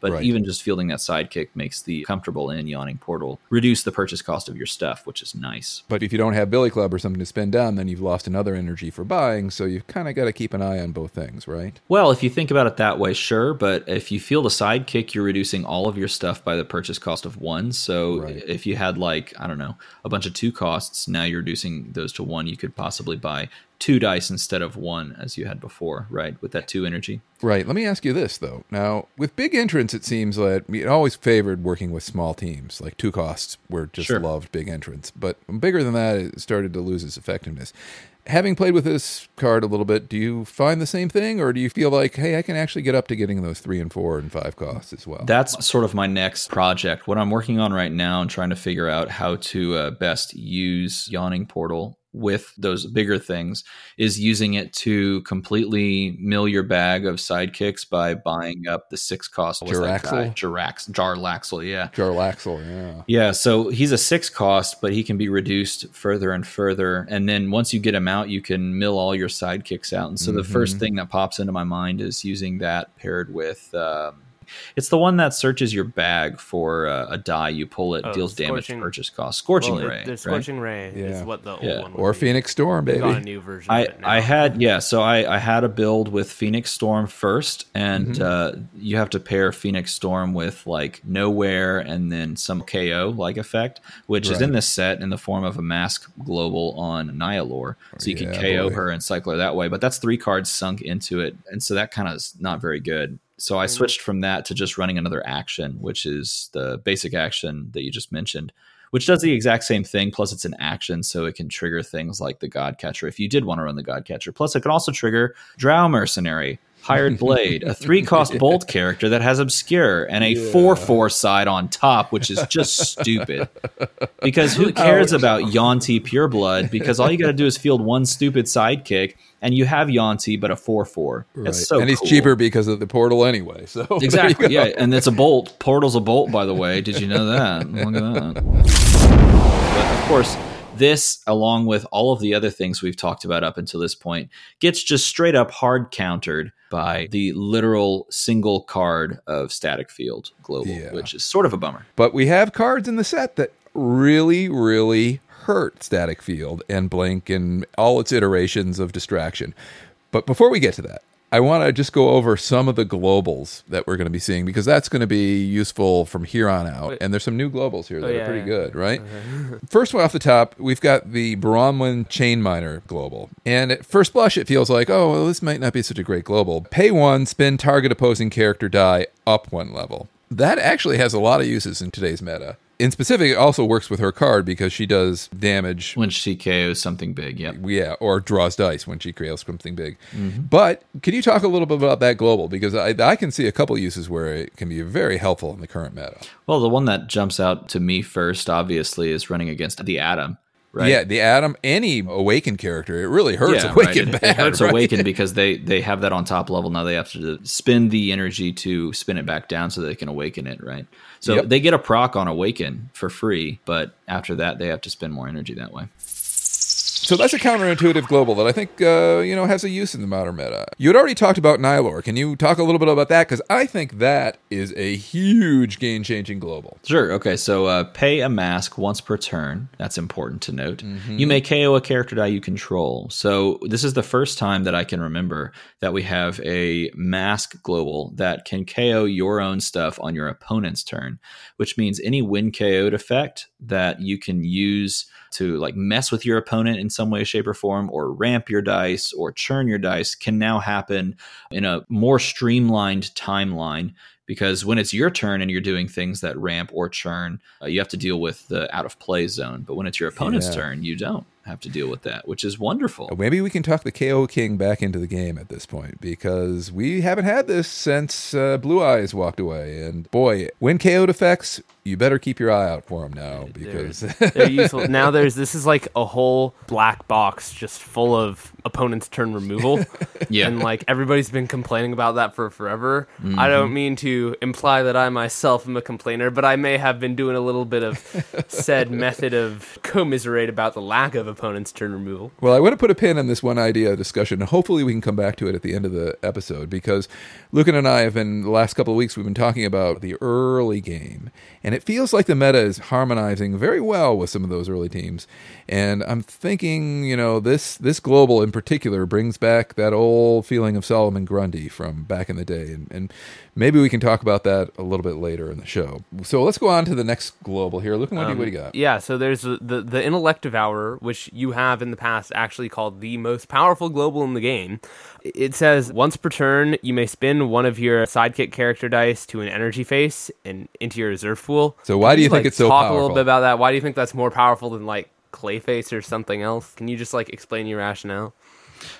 But Right. even just fielding that sidekick makes the comfortable inn yawning portal reduce the purchase cost of your stuff, which is nice. But if you don't have Billy Club or something to spend down, then you've lost another energy for buying. So you've kind of got to keep an eye on both things, right? Well, if you think about it that way, sure. But if you field a sidekick, you're reducing all of your stuff by the purchase cost of one. So Right. if you had like I don't know a bunch of two costs, now you're reducing those to one. You could possibly buy two dice instead of one as you had before, right? With that two energy. Right. Let me ask you this though. Now, with big entrance, it seems that it always favored working with small teams. Like two costs were just Sure. loved big entrance, but bigger than that, it started to lose its effectiveness. Having played with this card a little bit, do you find the same thing, or do you feel like, hey, I can actually get up to getting those three and four and five costs as well? That's sort of my next project. What I'm working on right now and trying to figure out how to uh, best use Yawning Portal with those bigger things is using it to completely mill your bag of sidekicks by buying up the six cost. what's that guy? Jaraxel? Jarax, Jarlaxle, yeah. Jarlaxle, yeah. Yeah, so he's a six cost, but he can be reduced further and further. And then once you get him out, you can mill all your sidekicks out. And so the first thing that pops into my mind is using that paired with. Um, it's the one that searches your bag for uh, a die. You pull it, Oh, deals damage to Scorching- purchase cost. Scorching Well, ray. the right? scorching ray Yeah. is what the old Yeah. one Or be. Phoenix Storm, They've got a baby. new version. I, of it now. I had yeah so I, I had a build with phoenix storm first and Mm-hmm. uh, you have to pair phoenix storm with like nowhere and then some ko like effect which is in this set in the form of a mask global on Nihiloor so you Yeah, can ko boy. her and cycle her that way but that's three cards sunk into it and so that kind of is not very good so Mm-hmm. I switched from that to just running another action, which is the basic action that you just mentioned, which does the exact same thing. Plus, it's an action, so it can trigger things like the God Catcher if you did want to run the God Catcher. Plus, it can also trigger Drow Mercenary, Hired Blade, a three cost <laughs> bolt character that has Obscure, and a 4 4 side on top, which is just stupid. Because who <laughs> cares about Yuan-ti Pureblood? Because all you got to do is field one stupid sidekick, and you have Yonti, but a 4 4. Right. It's so and he's cool. cheaper because of the portal anyway. So <laughs> Exactly. Yeah, and it's a bolt. Portal's a bolt, by the way. Did you know that? Look at that. But of course, this, along with all of the other things we've talked about up until this point, gets just straight up hard countered by the literal single card of Static Field Global, Yeah. which is sort of a bummer. But we have cards in the set that really, really hurt Static Field and Blink and all its iterations of distraction. But before we get to that, I want to just go over some of the globals that we're going to be seeing because that's going to be useful from here on out. And there's some new globals here oh, that Oh, are pretty yeah. good, right? <laughs> First one off the top, we've got the Bronwyn Chain Miner global. And at first blush, it feels like, oh, well, this might not be such a great global. Pay one, spin target opposing character die up one level. That actually has a lot of uses in today's meta. In specific, it also works with her card because she does damage When she KOs something big, yep. yeah, or draws dice when she creates something big. Mm-hmm. But can you talk a little bit about that global? Because I, I can see a couple uses where it can be very helpful in the current meta. Well, the one that jumps out to me first, obviously, is running against the Atom. Right? Yeah, the Adam, any awakened character, it really hurts Yeah, awakened right. It, bad. it hurts right? awaken because they they have that on top level now. They have to spend the energy to spin it back down so they can awaken it. Right. So Yep. they get a proc on awaken for free, but after that they have to spend more energy that way. So that's a counterintuitive global that I think uh, you know has a use in the modern meta. You had already talked about Nihiloor. Can you talk a little bit about that? Because I think that is a huge game changing global. Sure. Okay. So uh, pay a mask once per turn. That's important to note. Mm-hmm. You may KO a character die you control. So this is the first time that I can remember that we have a mask global that can KO your own stuff on your opponent's turn, which means any win KO'd effect that you can use to like mess with your opponent in some way, shape, or form, or ramp your dice or churn your dice can now happen in a more streamlined timeline because when it's your turn and you're doing things that ramp or churn, uh, you have to deal with the out of play zone. But when it's your opponent's yeah. turn, you don't have to deal with that, which is wonderful. Maybe we can talk the KO King back into the game at this point because we haven't had this since uh, Blue Eyes walked away. And boy, when KO'd effects, you better keep your eye out for them now because they're, they're useful. Now there's this is like a whole black box just full of opponent's turn removal. <laughs> yeah. And like everybody's been complaining about that for forever. Mm-hmm. I don't mean to imply that I myself am a complainer, but I may have been doing a little bit of said <laughs> method of commiserate about the lack of opponent's turn removal. Well, I want to put a pin on this one idea discussion, and hopefully we can come back to it at the end of the episode because Lucan and I have been the last couple of weeks we've been talking about the early game, and it feels like the meta is harmonizing very well with some of those early teams. And I'm thinking, you know, this this global in particular brings back that old feeling of Solomon Grundy from back in the day, and, and maybe we can talk about that a little bit later in the show. So let's go on to the next global here. Look, um, what do you got? Yeah, so there's the, the the intellect devourer, which you have in the past actually called the most powerful global in the game. It says once per turn, you may spin one of your sidekick character dice to an energy face and into your reserve pool. So why do you, you think like, it's so talk powerful? a little bit about that? Why do you think that's more powerful than like Clayface or something else? Can you just like explain your rationale?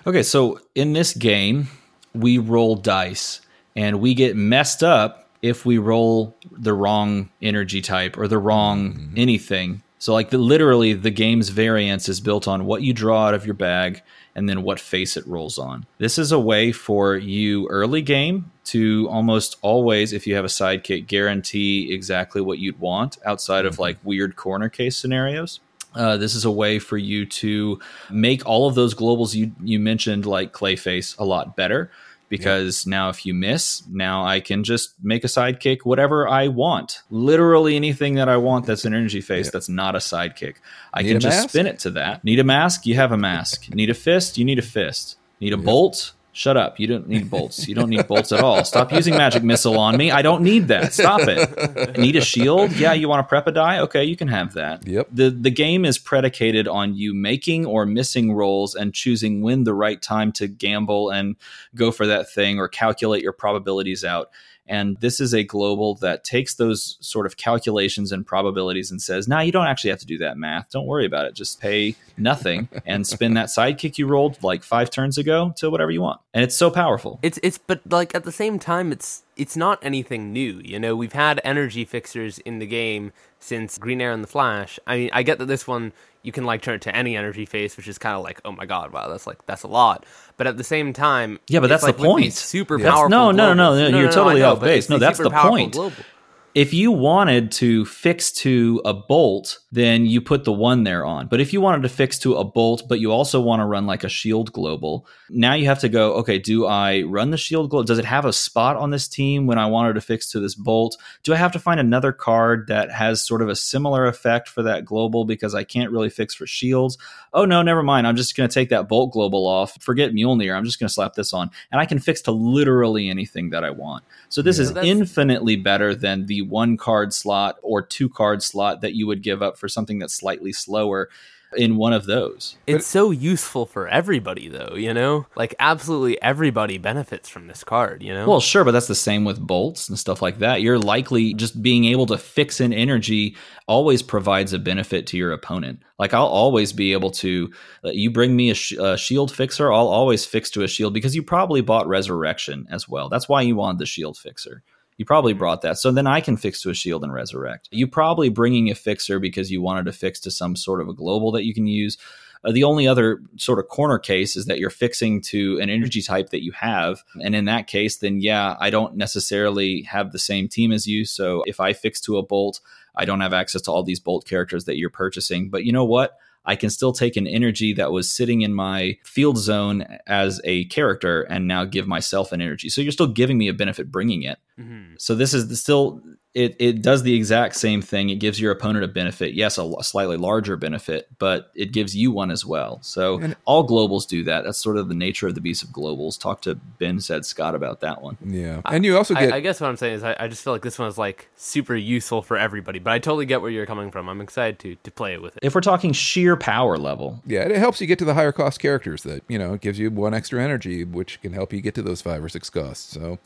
Okay, so in this game, we roll dice and we get messed up if we roll the wrong energy type or the wrong mm-hmm. anything. So like the, literally the game's variance is built on what you draw out of your bag and then what face it rolls on. This is a way for you early game to almost always, if you have a sidekick, guarantee exactly what you'd want outside of mm-hmm. like weird corner case scenarios. Uh, this is a way for you to make all of those globals you you mentioned, like Clayface, a lot better because yeah. now if you miss, now I can just make a sidekick whatever I want. Literally anything that I want that's an energy face yeah. that's not a sidekick. I need can just mask? spin it to that. Need a mask? You have a mask. <laughs> need a fist? You need a fist. Need a yep. bolt? Shut up. You don't need bolts. You don't need <laughs> bolts at all. Stop using magic missile on me. I don't need that. Stop it. <laughs> Need a shield? Yeah, you want to prep a die? Okay, you can have that. Yep. The the game is predicated on you making or missing rolls and choosing when the right time to gamble and go for that thing or calculate your probabilities out. And this is a global that takes those sort of calculations and probabilities and says, now you don't actually have to do that math. Don't worry about it. Just pay nothing and spin that sidekick you rolled like five turns ago to whatever you want. And it's so powerful. It's it's but like at the same time it's it's not anything new. You know, we've had energy fixers in the game since Green Arrow and the Flash. I mean, I get that this one you can like turn it to any energy face, which is kind of like, oh my god, wow, that's like that's a lot. But at the same time, yeah, but that's like the point. Super yeah. powerful. No, no, no, no, no, no, You're totally know, off base. No, that's the point. Global if you wanted to fix to a bolt, then you put the one there on. But if you wanted to fix to a bolt, but you also want to run like a shield global, now you have to go, okay, do I run the shield global? Does it have a spot on this team when I wanted to fix to this bolt? Do I have to find another card that has sort of a similar effect for that global because I can't really fix for shields? Oh, no, never mind. I'm just going to take that bolt global off. Forget Mjolnir. I'm just going to slap this on. And I can fix to literally anything that I want. So this yeah. is infinitely better than the one card slot or two card slot that you would give up for something that's slightly slower in one of those. It's so useful for everybody though, you know? Like absolutely everybody benefits from this card, you know? Well, sure, but that's the same with bolts and stuff like that. You're likely just being able to fix an energy always provides a benefit to your opponent. Like I'll always be able to uh, you bring me a, sh- a shield fixer, I'll always fix to a shield because you probably bought resurrection as well. That's why you wanted the shield fixer. You probably mm-hmm. brought that. So then I can fix to a shield and resurrect. You probably bringing a fixer because you wanted to fix to some sort of a global that you can use. Uh, the only other sort of corner case is that you're fixing to an energy type that you have. And in that case, then yeah, I don't necessarily have the same team as you. So if I fix to a bolt, I don't have access to all these bolt characters that you're purchasing. But you know what? I can still take an energy that was sitting in my field zone as a character and now give myself an energy. So you're still giving me a benefit bringing it. Mm-hmm. So this is still it it does the exact same thing. It gives your opponent a benefit. Yes, a, a slightly larger benefit, but it gives you one as well. So and all globals do that. That's sort of the nature of the beast of globals. Talk to Ben said Scott about that one. Yeah, and you also get. I, I guess what I'm saying is I, I, just feel like this one is like super useful for everybody. But I totally get where you're coming from. I'm excited to to play it with it. If we're talking sheer power level, yeah, it helps you get to the higher cost characters. That you know it gives you one extra energy, which can help you get to those five or six costs. So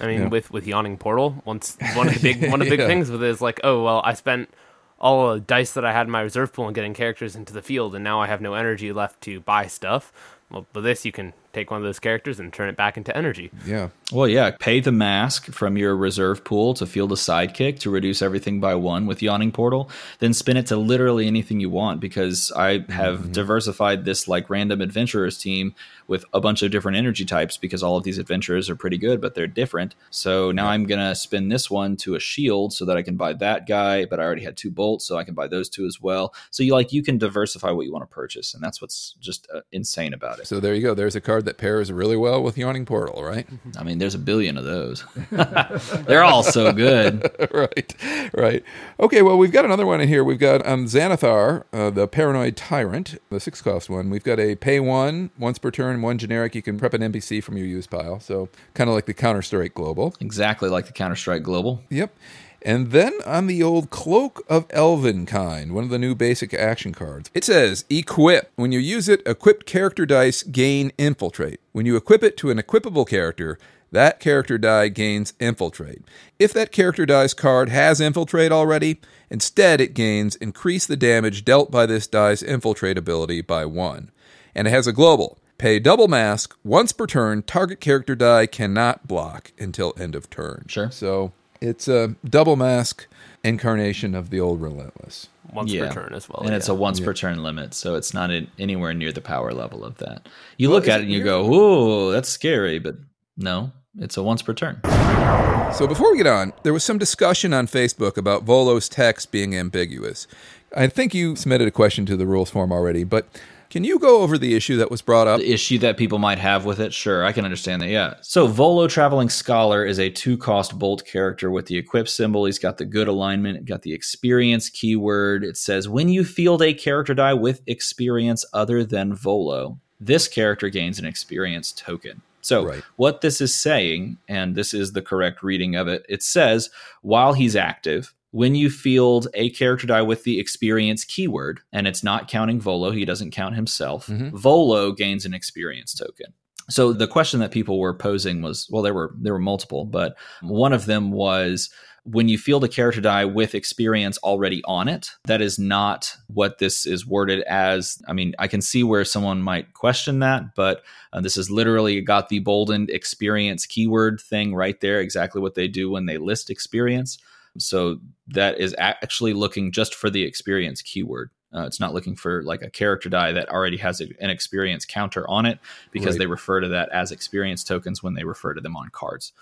I mean, yeah. with with yawning portal, once one of <laughs> the big one of the big yeah. things with it is like, oh well, I spent all the dice that I had in my reserve pool and getting characters into the field, and now I have no energy left to buy stuff. Well, with this, you can take one of those characters and turn it back into energy. Yeah. Well, yeah. Pay the mask from your reserve pool to field a sidekick to reduce everything by one with Yawning Portal. Then spin it to literally anything you want because I have mm-hmm. diversified this like random adventurers team with a bunch of different energy types because all of these adventurers are pretty good, but they're different. So now I'm going to spin this one to a shield so that I can buy that guy, but I already had two bolts, so I can buy those two as well. So you like you can diversify what you want to purchase, and that's what's just uh, insane about it. So there you go. There's a card that pairs really well with Yawning Portal, right? I mean, there's a billion of those. <laughs> they're all so good. <laughs> right, right. Okay, well, we've got another one in here. We've got um, Xanathar, uh, the Paranoid Tyrant, the six cost one. We've got a pay one once per turn turn, one generic. You can prep an NPC from your use pile. So kind of like the Counter Strike Global. Exactly like the Counter Strike Global. Yep. And then on the old Cloak of Elvenkind, one of the new basic action cards, it says Equip. When you use it, equipped character dice gain Infiltrate. When you equip it to an equipable character, that character die gains Infiltrate. If that character die's card has Infiltrate already, instead it gains Increase the damage dealt by this die's Infiltrate ability by one. And it has a global. Pay double mask once per turn. Target character die cannot block until end of turn. Sure. So it's a double mask incarnation of the old relentless. Once yeah. per turn as well, and yeah. it's a once yeah. per turn limit, so it's not in, anywhere near the power level of that. You well, look at it and you go, "Whoa, that's scary," but no, it's a once per turn. So before we get on, there was some discussion on Facebook about Volo's text being ambiguous. I think you submitted a question to the rules form already, but can you go over the issue that was brought up? The issue that people might have with it? Sure, I can understand that. Yeah. So Volo Traveling Scholar is a two cost bolt character with the equip symbol. He's got the good alignment, got the experience keyword. It says when you field a character die with experience other than Volo, this character gains an experience token. So, right. what this is saying, and this is the correct reading of it, it says while he's active, when you field a character die with the experience keyword, and it's not counting Volo, he doesn't count himself, mm-hmm. Volo gains an experience token. So the question that people were posing was, well, there were there were multiple, but one of them was when you field a character die with experience already on it, that is not what this is worded as. I mean, I can see where someone might question that, but uh, this is literally got the boldened experience keyword thing right there, exactly what they do when they list experience. So that is actually looking just for the experience keyword. Uh, it's not looking for like a character die that already has a, an experience counter on it because right. they refer to that as experience tokens when they refer to them on cards.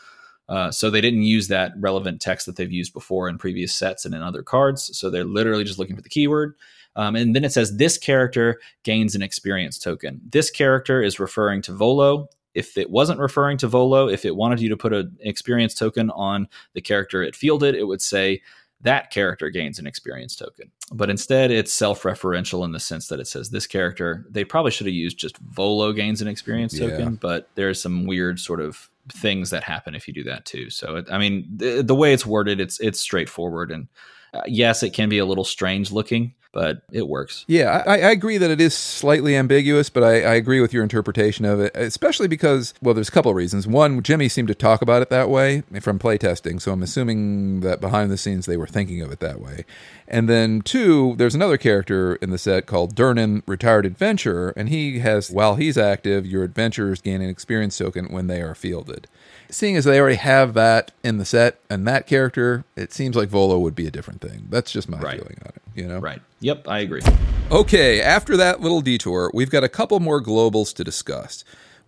Uh, so they didn't use that relevant text that they've used before in previous sets and in other cards. So they're literally just looking for the keyword. Um, and then it says this character gains an experience token. This character is referring to Volo if it wasn't referring to Volo, if it wanted you to put an experience token on the character it fielded, it would say that character gains an experience token. But instead, it's self referential in the sense that it says this character, they probably should have used just Volo gains an experience yeah. token, but there's some weird sort of things that happen if you do that too. So, it, I mean, the, the, way it's worded, it's it's straightforward. And uh, yes, it can be a little strange looking, but it works. Yeah, I, I, agree that it is slightly ambiguous, but I, I, agree with your interpretation of it, especially because, well, there's a couple of reasons. One, Jimmy seemed to talk about it that way from playtesting, so I'm assuming that behind the scenes they were thinking of it that way. And then two, there's another character in the set called Durnan, Retired Adventurer, and he has, while he's active, your adventurers gain an experience token when they are fielded seeing as they already have that in the set and that character, it seems like Volo would be a different thing. That's just my right. feeling on it. You know? Right. Yep, I agree. Okay, after that little detour, we've got a couple more globals to discuss.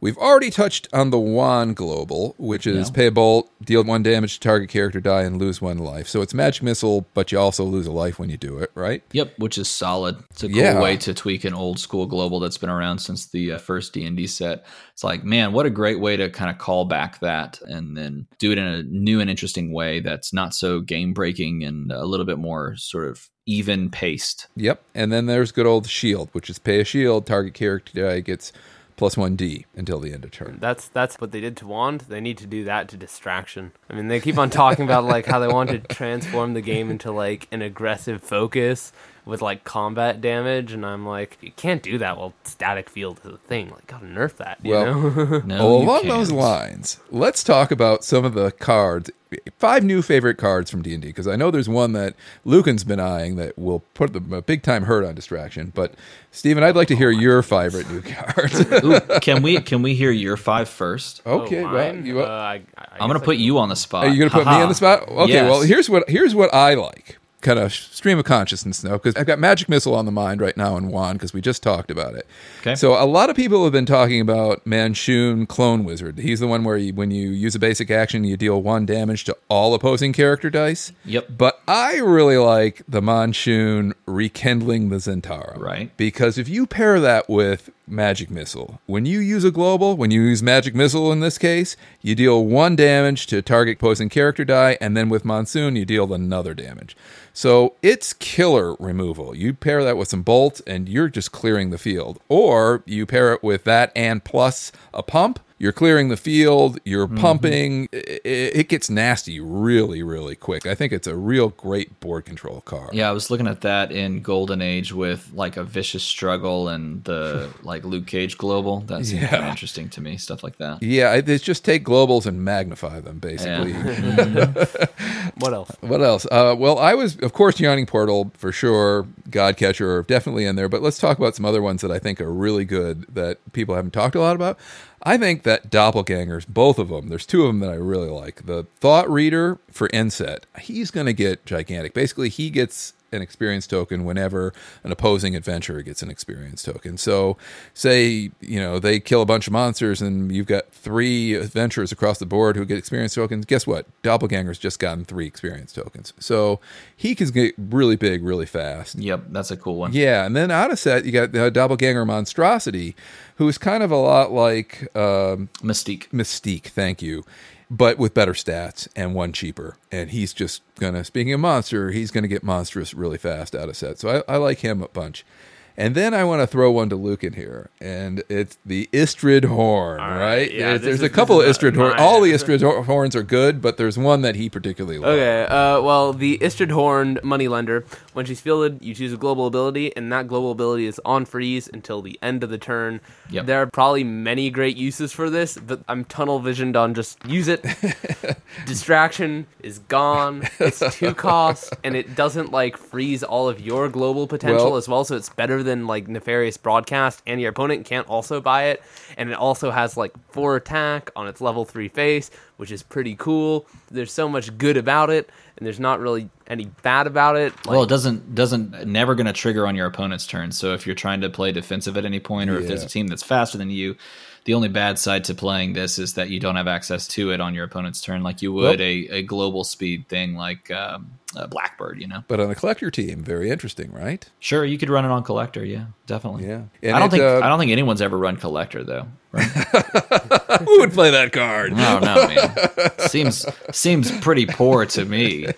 We've already touched on the Wand Global, which is Yeah. pay a bolt, deal one damage to target character die, and lose one life. So it's magic missile, but you also lose a life when you do it, right? Yep, which is solid. It's a cool Yeah. way to tweak an old school global that's been around since the uh, first D and D set. It's like, man, what a great way to kind of call back that and then do it in a new and interesting way that's not so game breaking and a little bit more sort of even paced. Yep. And then there's good old shield, which is pay a shield, target character die gets plus one D until the end of turn. That's that's what they did to Wand. They need to do that to Distraction. I mean, they keep on talking about like how they want to <laughs> transform the game into like an aggressive focus with like combat damage, and I'm like, you can't do that while static field is a thing. Like, gotta nerf that. You Well, know? <laughs> No, well, you along those lines, let's talk about some of the cards. Five new favorite cards from D and D because I know there's one that Lucan's been eyeing that will put them a big time hurt on distraction. But Stephen, I'd like to hear your favorite new cards. Ooh, <laughs> can we can we hear your five first? okay, Oh, well, you, Uh, I, I I'm gonna I put can- you on the spot. are you going to put me on the spot? Okay, Yes. well here's what here's what I like. Kind of stream of consciousness now because I've got Magic Missile on the mind right now and Wand because we just talked about it. Okay. So a lot of people have been talking about Manshoon Clone Wizard. He's the one where you, when you use a basic action, you deal one damage to all opposing character dice. Yep. But I really like the Manshoon rekindling the Zentara. Right. Because if you pair that with Magic Missile, when you use a global, when you use Magic Missile in this case, you deal one damage to target opposing character die, and then with Manshoon, you deal another damage. So it's killer removal. You pair that with some bolts and you're just clearing the field. Or you pair it with that and plus a pump. You're clearing the field, you're pumping. I- I- It gets nasty really, really quick. I think it's a real great board control card. Yeah, I was looking at that in Golden Age with like a vicious struggle and the <laughs> like Luke Cage global. That seemed kind of Yeah. interesting to me. Stuff like that. Yeah, it's just take globals and magnify them, basically. <laughs> <laughs> What else? What else? Uh, well, I was, of course, Yawning Portal for sure. Godcatcher are definitely in there, but let's talk about some other ones that I think are really good that people haven't talked a lot about. I think that Doppelgangers, both of them, there's two of them that I really like. The Thought Reader for Inset, he's going to get gigantic. Basically, he gets an experience token whenever an opposing adventurer gets an experience token. So, say, you know, they kill a bunch of monsters and you've got three adventurers across the board who get experience tokens. Guess what? Doppelganger's just gotten three experience tokens. So, he can get really big really fast. Yep, that's a cool one. Yeah, and then out of set, you got the Doppelganger Monstrosity, who's kind of a lot like um, Mystique. Mystique, thank you, but with better stats and one cheaper. And he's just gonna, speaking of monster, he's gonna get monstrous really fast out of set. So I, I like him a bunch. And then I want to throw one to Luke in here, and it's the Istrid Horn, right? right, yeah, there's there's is- a couple of Istrid Horns. All the Istrid Horns are good, but there's one that he particularly loves. Okay, uh, well, the Istrid Horn Moneylender, when she's fielded, you choose a global ability, and that global ability is on freeze until the end of the turn. Yep. There are probably many great uses for this, but I'm tunnel visioned on just use it. <laughs> Distraction is gone. It's two <laughs> cost, and it doesn't like freeze all of your global potential Well- as well. So it's better than like nefarious broadcast, and your opponent can't also buy it. And it also has like four attack on its level three face, which is pretty cool. There's so much good about it, and there's not really any bad about it. Like, well, it doesn't doesn't never going to trigger on your opponent's turn. So if you're trying to play defensive at any point, or if there's a team that's faster than you, the only bad side to playing this is that you don't have access to it on your opponent's turn, like you would a, a global speed thing like um, a Blackbird. You know, But on the collector team, very interesting, right? sure you could run it on collector. Yeah, definitely. Yeah. I don't it, think uh, I don't think anyone's ever run collector though. Right? <laughs> Who would play that card? I don't man. seems seems pretty poor to me. <laughs>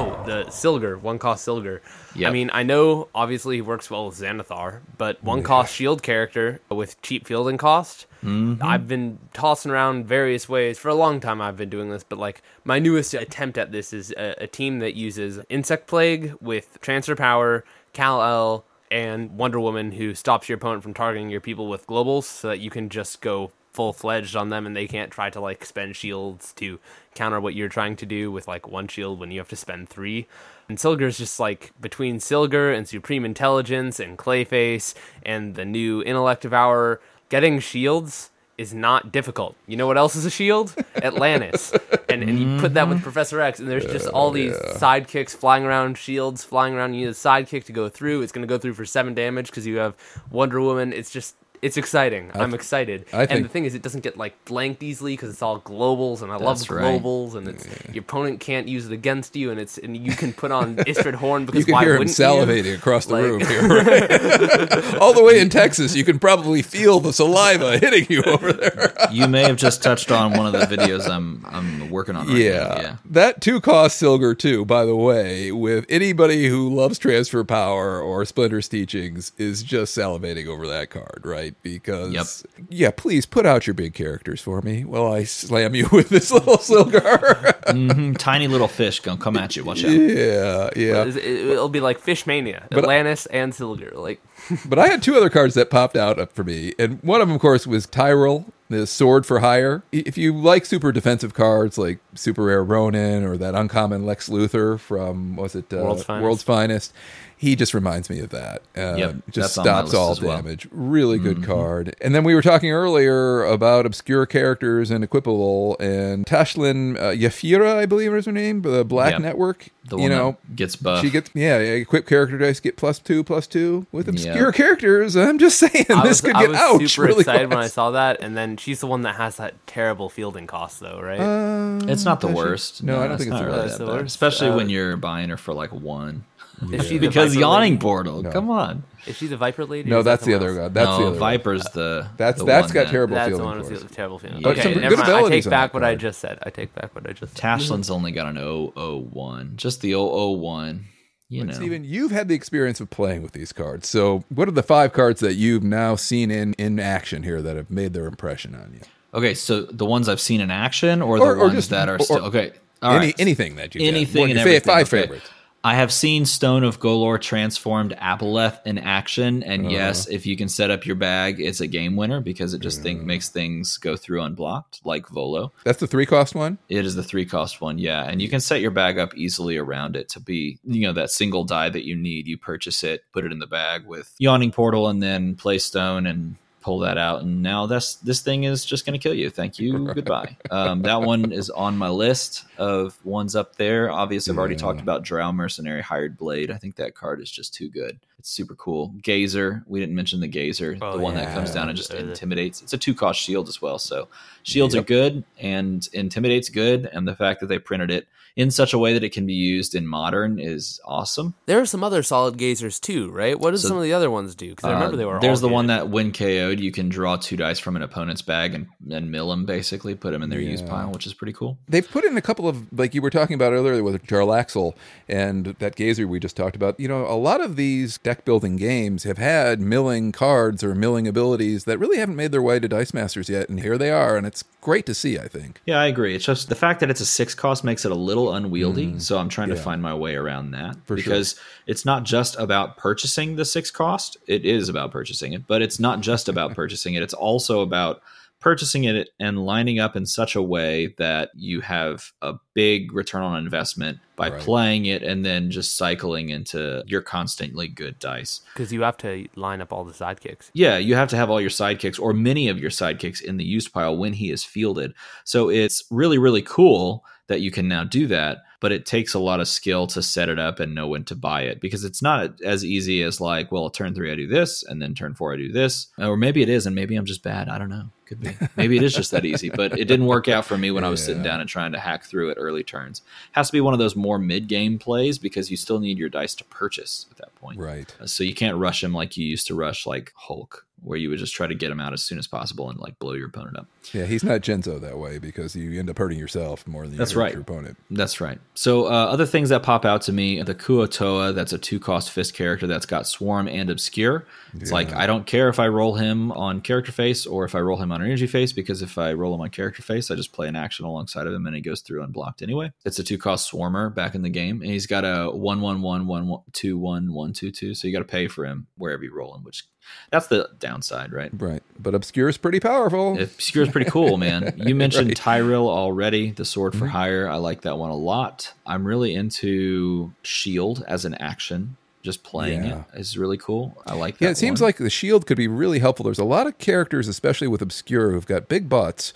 Oh, the Sylgar, one cost Sylgar. Yep. I mean, I know obviously he works well with Xanathar, but one cost shield character with cheap fielding cost. Mm-hmm. I've been tossing around various ways for a long time. I've been doing this, but like my newest attempt at this is a, a team that uses Insect Plague with Transfer Power, Kal-El, and Wonder Woman, who stops your opponent from targeting your people with globals, so that you can just go full fledged on them and they can't try to like spend shields to counter what you're trying to do with like one shield when you have to spend three. And Sylgar's just like between Sylgar and Supreme Intelligence and Clayface and the new Intellect Devourer, getting shields is not difficult. You know what else is a shield? <laughs> Atlantis. and and you put that with Professor X and there's just all these sidekicks flying around, shields flying around. You need a sidekick to go through. It's going to go through for 7 damage cuz you have Wonder Woman. It's just it's exciting. I'm excited. I think- and the thing is, it doesn't get like blanked easily because it's all globals, and I love That's right. globals, and it's your opponent can't use it against you, and it's and you can put on <laughs> Istrid Horn because You can why hear him wouldn't salivating you? across the Like- room here. right? <laughs> All the way in Texas, you can probably feel the saliva <laughs> hitting you over there. You may have just touched on one of the videos I'm I'm working on right Yeah. now. Yeah. That too costs Sylgar too, by the way, with anybody who loves transfer power or Splinter's teachings is just salivating over that card, right? Because Yep. yeah, please put out your big characters for me while I slam you <laughs> with this little Sylgar. Mhm, Tiny little fish gonna come at you. Watch out. yeah, yeah. It- It'll be like Fish Mania, But- Atlantis and Sylgar. Like <laughs> But I had two other cards that popped out for me, and one of them, of course, was Tyrell, the Sword for Hire. If you like super defensive cards like Super Rare Ronin or that uncommon Lex Luthor from was it uh, World's Finest. World's Finest, he just reminds me of that. Uh, Yep, just that's on my stops all as well. damage. Really good card. And then we were talking earlier about obscure characters and equipable, and Tashlyn uh, Yafeera, I believe is her name, the Black Yep. Network. The you know, that gets buff. she gets yeah, yeah, equipped character dice get plus two, plus two with obscure Yeah. characters. I'm just <laughs> saying I this was, could I get was ouch super really excited when I saw that, and then she's the one that has that terrible fielding cost, though, right? Uh, it's not the does she? worst. No, I don't think it's really that the bad. worst. Especially Uh, when you're buying her for like one. Is she the Because Viper yawning lady? portal. Come on. Is she the Viper lady? No, is that that's the someone other else? guy. That's no, the other one. Viper's the. That's the that's one got that- terrible That's the feeling one for with us. the terrible feeling. But Okay, some never mind. I abilities take on back that what I card. just said. I take back what I just said. Tashlyn's only got an 001. Just the 001. You know. Steven, you've had the experience of playing with these cards. So, what are the five cards that you've now seen in in action here that have made their impression on you? Okay, so the ones I've seen in action or, Or- the or ones just- that are or- still. Okay. all Any right. anything that you anything and your everything. five okay. favorites. I have seen Stone of Golorr transformed Aboleth in action, and Uh-huh. yes, if you can set up your bag, it's a game winner because it just think, makes things go through unblocked, like Volo. That's the three cost one. It is the three cost one, yeah, and you can set your bag up easily around it to be, you know, that single die that you need. You purchase it, put it in the bag with Yawning Portal, and then play Stone and pull that out. And now this this thing is just going to kill you. Thank you, <laughs> goodbye. Um, that one is on my list of ones up there. Obviously, I've already talked about Drow Mercenary Hired Blade. I think that card is just too good. It's super cool. Gazer, we didn't mention the Gazer, Oh, the one that comes down and just intimidates. It's a two cost shield as well. So shields Yep. are good and intimidates good. And the fact that they printed it in such a way that it can be used in modern is awesome. There are some other solid gazers too, right? What does So- some of the other ones do? Because I remember Uh, they were. There's all the one that when KO'd, you can draw two dice from an opponent's bag and, and mill them basically, put them in their use pile, which is pretty cool. They've put in a couple of like you were talking about earlier with Jarlaxle and that Gazer we just talked about. You know, a lot of these deck building games have had milling cards or milling abilities that really haven't made their way to Dice Masters yet, and here they are, and it's great to see. I think. Yeah, I agree. It's just the fact that it's a six cost makes it a little unwieldy. so I'm trying Mm. Yeah. to find my way around that For sure. because it's not just about purchasing the six cost. It is about purchasing it, but it's not just <laughs> about purchasing it. It's also about purchasing it and lining up in such a way that you have a big return on investment by Right. playing it and then just cycling into your constantly good dice. because you have to line up all the sidekicks. Yeah, you have to have all your sidekicks or many of your sidekicks in the used pile when he is fielded. So it's really, really cool that you can now do that, but it takes a lot of skill to set it up and know when to buy it because it's not as easy as like, well, turn three I do this and then turn four I do this. Or maybe it is, and maybe I'm just bad. I don't know. Could be. <laughs> Maybe it is just that easy, but it didn't work out for me when I was sitting down and trying to hack through it early turns. Has to be one of those more mid game plays because you still need your dice to purchase at that point. Right. So you can't rush him like you used to rush like Hulk, where you would just try to get him out as soon as possible and like blow your opponent up. Yeah, he's not Genzo that way because you end up hurting yourself more than you That's hurt right. your opponent. That's right. So uh, other things that pop out to me, the Kuo-toa, that's a two cost fist character that's got swarm and obscure. It's like I don't care if I roll him on character face or if I roll him on energy face because if I roll him on character face, I just play an action alongside of him and he goes through unblocked anyway. It's a two cost swarmer back in the game, and he's got a one one one one one two one one two two. So you got to pay for him wherever you roll him, which that's the downside, right? Right. But Obscure is pretty powerful. Obscure is pretty cool, man. <laughs> You mentioned Right. Tyrell already, the sword for hire. I like that one a lot. I'm really into Shield as an action. Just playing Yeah. it is really cool. I like that. Yeah, it seems one. like the shield could be really helpful. There's a lot of characters, especially with Obscure, who've got big butts,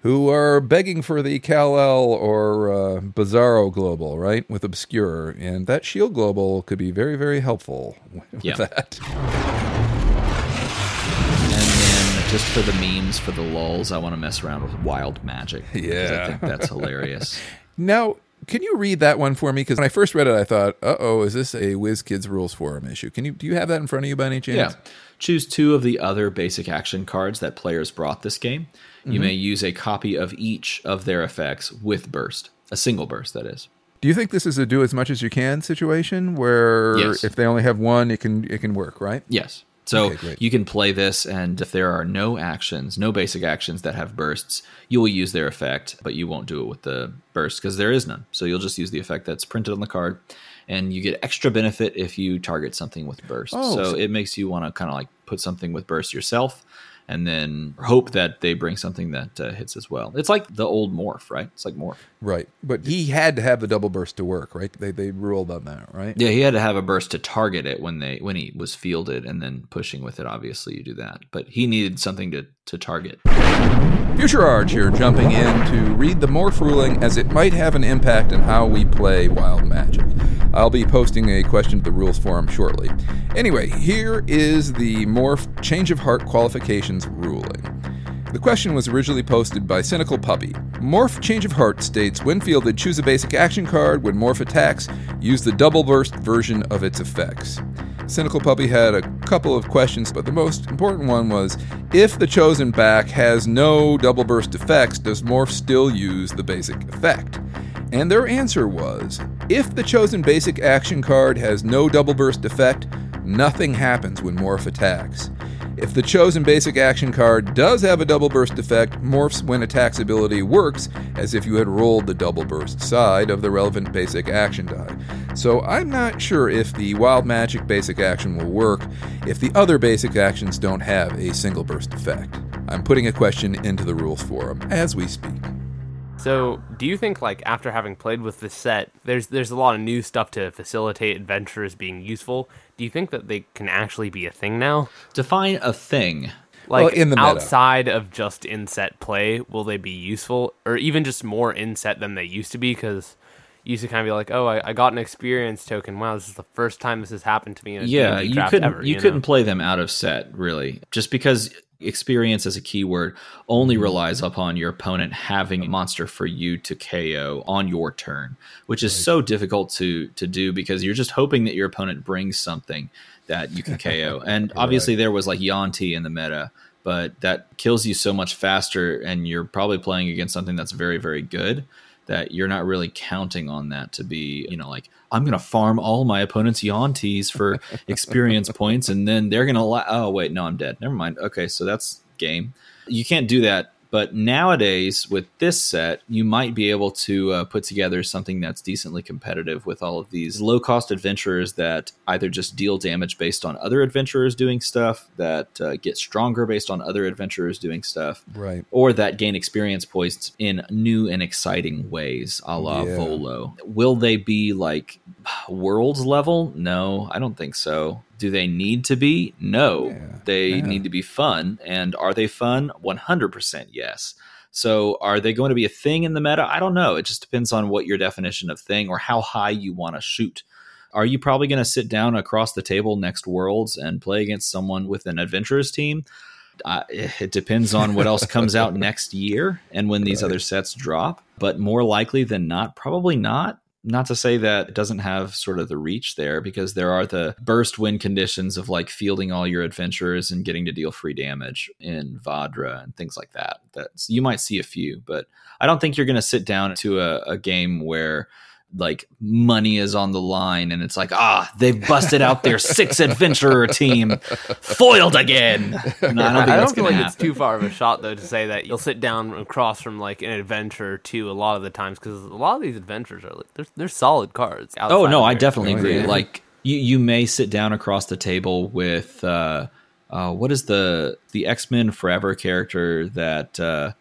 who are begging for the Kal-El or uh, Bizarro Global, right? With Obscure. And that shield global could be very, very helpful <laughs> with Yeah. that. Just for the memes, for the lulls, I want to mess around with wild magic. Yeah. I think that's <laughs> hilarious. Now, can you read that one for me? Because when I first read it, I thought, "Uh oh, is this a WizKids Rules Forum issue?" Can you do you have that in front of you by any chance? Yeah. Choose two of the other basic action cards that players brought this game. You may use a copy of each of their effects with burst, a single burst, that is. Do you think this is a do as much as you can situation where Yes. if they only have one, it can it can work, right? Yes. So Okay, you can play this, and if there are no actions, no basic actions that have bursts, you will use their effect, but you won't do it with the burst because there is none. So you'll just use the effect that's printed on the card, and you get extra benefit if you target something with burst. Oh, so so- it makes you want to kind of like put something with burst yourself, and then hope that they bring something that uh, hits as well. It's like the old morph, right? It's like morph. Right. But he had to have the double burst to work, right? They they ruled on that, right? Yeah, he had to have a burst to target it when they when he was fielded, and then pushing with it. Obviously, you do that, but he needed something to to target. Future Arch here, jumping in to read the morph ruling as it might have an impact on how we play Wild Magic. I'll be posting a question to the rules forum shortly. Anyway, here is the morph change of heart qualifications ruling. The question was originally posted by Cynical Puppy. Morph Change of Heart states Winfield would choose a basic action card. When Morph attacks, use the double burst version of its effects. Cynical Puppy had a couple of questions, but the most important one was if the chosen back has no double burst effects, does Morph still use the basic effect? And their answer was if the chosen basic action card has no double burst effect, nothing happens when Morph attacks. If the chosen basic action card does have a double burst effect, Morph's when attacks ability works as if you had rolled the double burst side of the relevant basic action die. So I'm not sure if the wild magic basic action will work if the other basic actions don't have a single burst effect. I'm putting a question into the rules forum as we speak. So, do you think like after having played with this set, there's there's a lot of new stuff to facilitate adventurers being useful? Do you think that they can actually be a thing now? Define a thing. Like Well, in the meta. outside of just inset play, will they be useful or even just more inset than they used to be? Because you used to kind of be like, oh, I, I got an experience token. Wow, this is the first time this has happened to me in a Yeah, you couldn't ever, you, know? couldn't play them out of set really, just because experience as a keyword only mm-hmm. relies upon your opponent having a monster for you to KO on your turn, which is so difficult to to do because you're just hoping that your opponent brings something that you can KO. <laughs> And obviously there was like Yuan-ti in the meta, but that kills you so much faster and you're probably playing against something that's very very good that you're not really counting on that to be, you know, like I'm going to farm all my opponent's Yuan-tis for <laughs> experience points, and then they're going to. La- oh wait, no, I'm dead. Never mind. Okay, so that's game. You can't do that. But nowadays, with this set, you might be able to uh, put together something that's decently competitive with all of these low cost adventurers that either just deal damage based on other adventurers doing stuff, that uh, get stronger based on other adventurers doing stuff, Right. or that gain experience points in new and exciting ways, a la Yeah. Volo. Will they be like worlds level? No, I don't think so. Do they need to be? No. Yeah, They yeah. need to be fun. And are they fun? 100% yes. So are they going to be a thing in the meta? I don't know. It just depends on what your definition of thing or how high you want to shoot. Are you probably going to sit down across the table next Worlds and play against someone with an adventurers team? Uh, it depends on what else comes out <laughs> next year and when these Right. other sets drop. But more likely than not, probably not. Not to say that it doesn't have sort of the reach there, because there are the burst win conditions of like fielding all your adventurers and getting to deal free damage in Vadra and things like that. That's you might see a few, but I don't think you're going to sit down to a, a game where like money is on the line and it's like ah they've busted out their six adventurer team foiled again. No, <laughs> I don't think I don't feel going to like it's too far of a shot though to say that you'll sit down across from like an adventure too a lot of the times because a lot of these adventures are like they're, they're solid cards. Oh no, I definitely Oh, agree. yeah. Like you, you may sit down across the table with uh, uh, what is the the X Men Forever character that uh,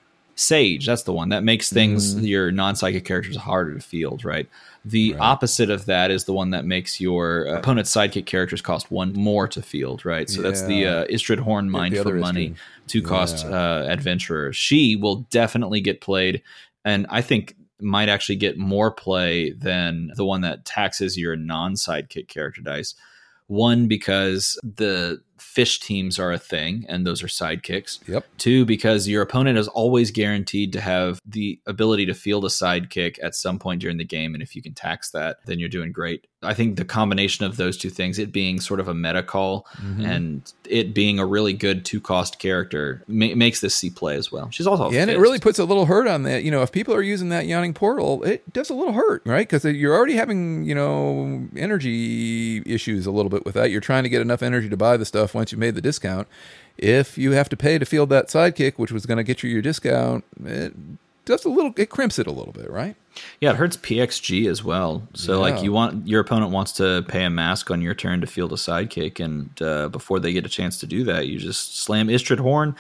Sage? That's the one that makes things your non psychic characters harder to field, right? The opposite of that is the one that makes your opponent's sidekick characters cost one more to field, right? So that's the uh, Istrid Horn Mind for money, Istrid. two cost Yeah. uh, adventurer. She will definitely get played, and I think might actually get more play than the one that taxes your non sidekick character dice. One because the fish teams are a thing, and those are sidekicks. Yep. Two, because your opponent is always guaranteed to have the ability to field a sidekick at some point during the game. And if you can tax that, then you're doing great. I think the combination of those two things, it being sort of a meta call Mm-hmm. and it being a really good two cost character, ma- makes this C play as well. She's also Yeah, and it really puts a little hurt on that. You know, if people are using that yawning portal, it does a little hurt, right? Because you're already having, you know, energy issues a little bit with that. You're trying to get enough energy to buy the stuff once you made the discount. If you have to pay to field that sidekick, which was going to get you your discount, it does a little, it crimps it a little bit, right? Yeah, it hurts PXG as well. So Yeah. like you want your opponent wants to pay a mask on your turn to field a sidekick, and uh, before they get a chance to do that, you just slam Istrid Horn,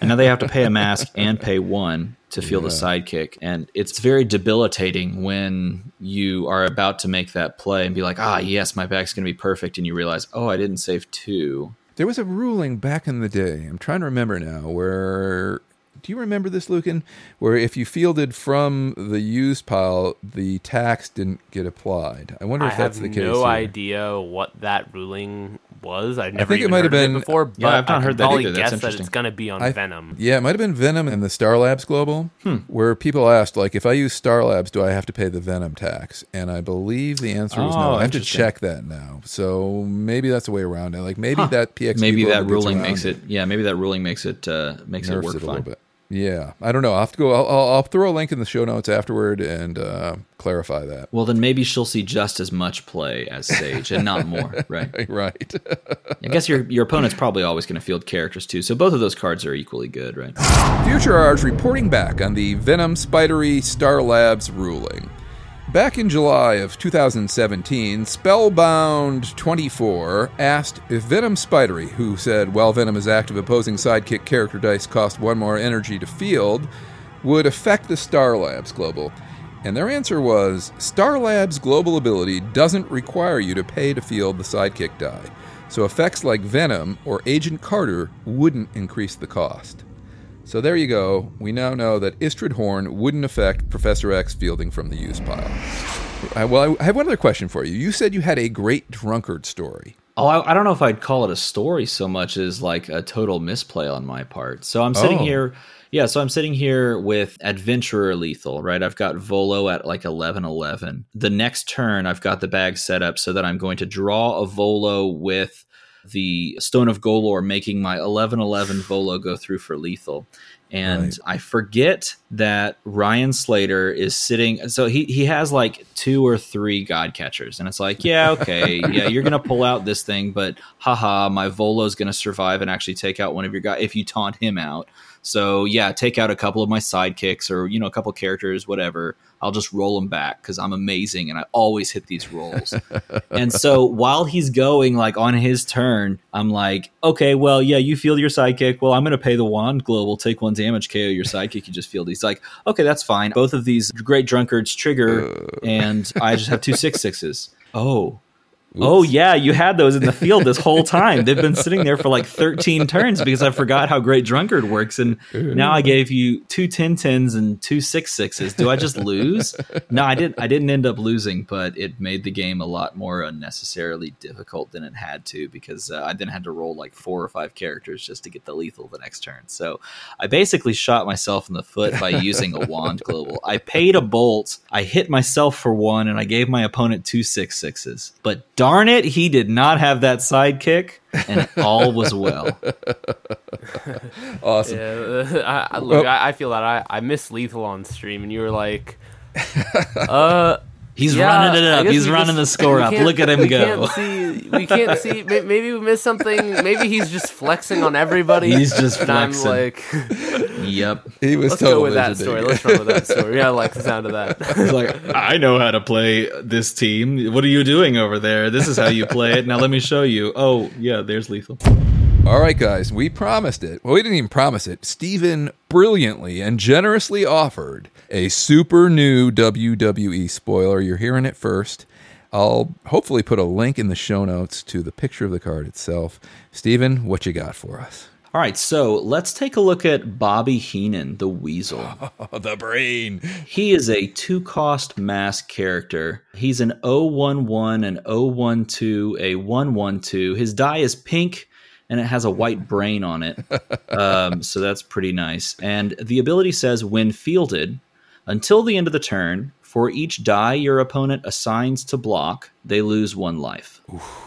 and now they have to pay a mask <laughs> and pay one to field a sidekick, and it's very debilitating when you are about to make that play and be like, ah, yes, my back's going to be perfect, and you realize, oh, I didn't save two. There was a ruling back in the day. I'm trying to remember now where. Do you remember this, Lucan? Where if you fielded from the used pile, the tax didn't get applied. I wonder I if that's the case. I have no here. idea what that ruling was. I've never think it might have heard of been- it before, but Yeah, I've not I heard that probably either. That's guess that it's going to be on I- Venom. Yeah, it might have been Venom and the Star Labs Global, Hmm. where people asked, like, if I use Star Labs, do I have to pay the Venom tax? And I believe the answer was no. Oh, I have to check that now. So maybe that's the way around it. Like maybe that PX Maybe that ruling makes it. Yeah, maybe that ruling makes it uh, makes it work it a fine. Yeah, I don't know. I'll have to go. I'll, I'll, I'll throw a link in the show notes afterward and uh, clarify that. Well, then maybe she'll see just as much play as Sage and not more, <laughs> right? Right. I guess your your opponent's probably always going to field characters too, so both of those cards are equally good, right? Future Arge reporting back on the Venom Spidery Star Labs ruling. Back in July of 2017, Spellbound24 asked if Venom Spidery, who said while Venom is active, opposing sidekick character dice cost one more energy to field, would affect the Star Labs Global. And their answer was Star Labs Global ability doesn't require you to pay to field the sidekick die, so effects like Venom or Agent Carter wouldn't increase the cost. So there you go. We now know that Istrid Horn wouldn't affect Professor X fielding from the use pile. I, well, I have one other question for you. You said you had a great drunkard story. Oh, I, I don't know if I'd call it a story so much as like a total misplay on my part. So I'm sitting Oh. here, yeah. So I'm sitting here with Adventurer Lethal, right? I've got Volo at like 11 11. The next turn, I've got the bag set up so that I'm going to draw a Volo with the Stone of Golorr, making my 11 11 Volo go through for lethal. And Right. I forget that Ryan Slater is sitting. So he, he has like two or three God catchers. And it's like, yeah, okay. <laughs> yeah, you're going to pull out this thing, but haha, my Volo's going to survive and actually take out one of your guys if you taunt him out. So yeah, take out a couple of my sidekicks or, you know, a couple characters, whatever. I'll just roll them back because I'm amazing and I always hit these rolls. <laughs> and so while he's going like on his turn, I'm like, okay, well, yeah, you feel your sidekick. Well, I'm going to pay the wand global, take one damage, KO your sidekick. You just field. He's like, okay, that's fine. Both of these great drunkards trigger, and I just have two six sixes. Oh. Oh yeah, you had those in the field this whole <laughs> time. They've been sitting there for like 13 turns because I forgot how great drunkard works, and now I gave you two 10 tens and two six sixes. Do I just lose? No, I didn't. I didn't end up losing, but it made the game a lot more unnecessarily difficult than it had to because uh, I then had to roll like four or five characters just to get the lethal the next turn. So I basically shot myself in the foot by using a wand global. I paid a bolt, I hit myself for one, and I gave my opponent two six sixes. But darn it, he did not have that sidekick, and all was well. <laughs> Awesome. Yeah, <laughs> I, I, look, Well- I, I feel that I, I missed Lethal on stream, and you were like, <laughs> uh, He's yeah, running it up. He's running just- the score up. Look at him we go. Can't see, we can't see. <laughs> Maybe we missed something. Maybe he's just flexing on everybody. He's just and I'm flexing. like, Yep. He was let's total go with that legendary. story. Let's run with that story. Yeah, I like the sound of that. <laughs> He's like, I know how to play this team. What are you doing over there? This is how you play it. Now let me show you. Oh, yeah, there's lethal. All right, guys, we promised it. Well, we didn't even promise it. Steven brilliantly and generously offered a super new WWE spoiler. You're hearing it first. I'll hopefully put a link in the show notes to the picture of the card itself. Steven, what you got for us? All right, so let's take a look at Bobby Heenan, the Weasel. Oh, <laughs> the brain. He is a two cost mask character. He's an 011, an 012, a 112. His die is pink and it has a white brain on it. <laughs> um, so that's pretty nice. And the ability says when fielded, until the end of the turn, for each die your opponent assigns to block, they lose one life.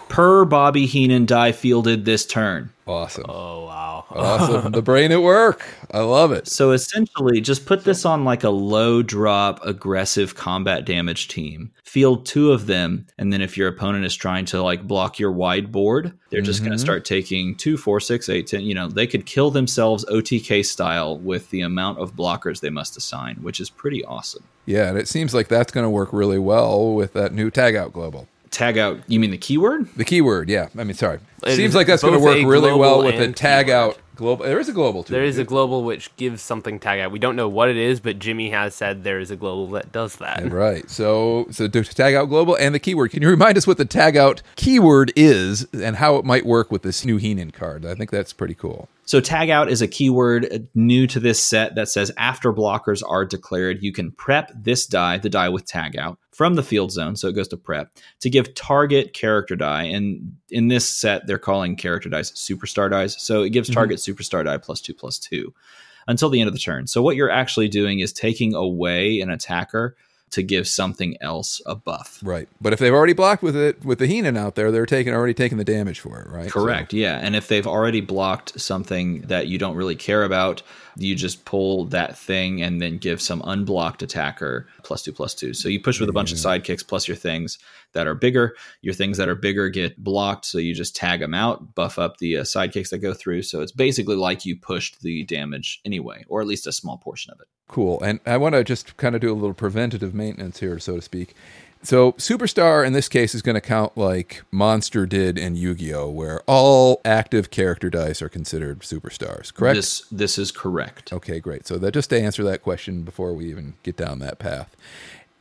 Per Bobby Heenan die fielded this turn. Awesome. Oh wow. <laughs> Awesome. the brain at work. I love it. So essentially, just put this on like a low drop, aggressive combat damage team. Field two of them, and then if your opponent is trying to like block your wide board, they're just going to mm-hmm. start taking two, four, six, eight, ten. You know, they could kill themselves OTK style with the amount of blockers they must assign, which is pretty awesome. Yeah, and it seems like that's going to work really well with that new tag out global. Tag out, you mean the keyword? The keyword, yeah. I mean, sorry. It seems like that's going to work really well with the tag keyword. out global. There is a global too. There is a global which gives something tag out. We don't know what it is, but Jimmy has said there is a global that does that. Right. So, so tag out global and the keyword. Can you remind us what the tag out keyword is and how it might work with this new Heenan card? I think that's pretty cool. So tag out is a keyword new to this set that says after blockers are declared, you can prep this die, the die with tag out, from the field zone. So it goes to prep to give target character die. And in this set, they're calling character dice superstar dice. So it gives mm-hmm. target superstar die plus two plus two until the end of the turn. So what you're actually doing is taking away an attacker to give something else a buff. Right. But if they've already blocked with it with the Heenan out there, they're taking already taking the damage for it, right? Correct. Yeah. And if they've already blocked something that you don't really care about, you just pull that thing and then give some unblocked attacker plus two plus two. So you push with a bunch of sidekicks plus your things that are bigger. Your things that are bigger get blocked. So you just tag them out, buff up the uh, sidekicks that go through. So it's basically like you pushed the damage anyway, or at least a small portion of it. Cool. And I want to just kind of do a little preventative maintenance here, so to speak. So, Superstar in this case is going to count like Monster did in Yu Gi Oh!, where all active character dice are considered superstars, correct? This this is correct. Okay, great. So, that just to answer that question before we even get down that path.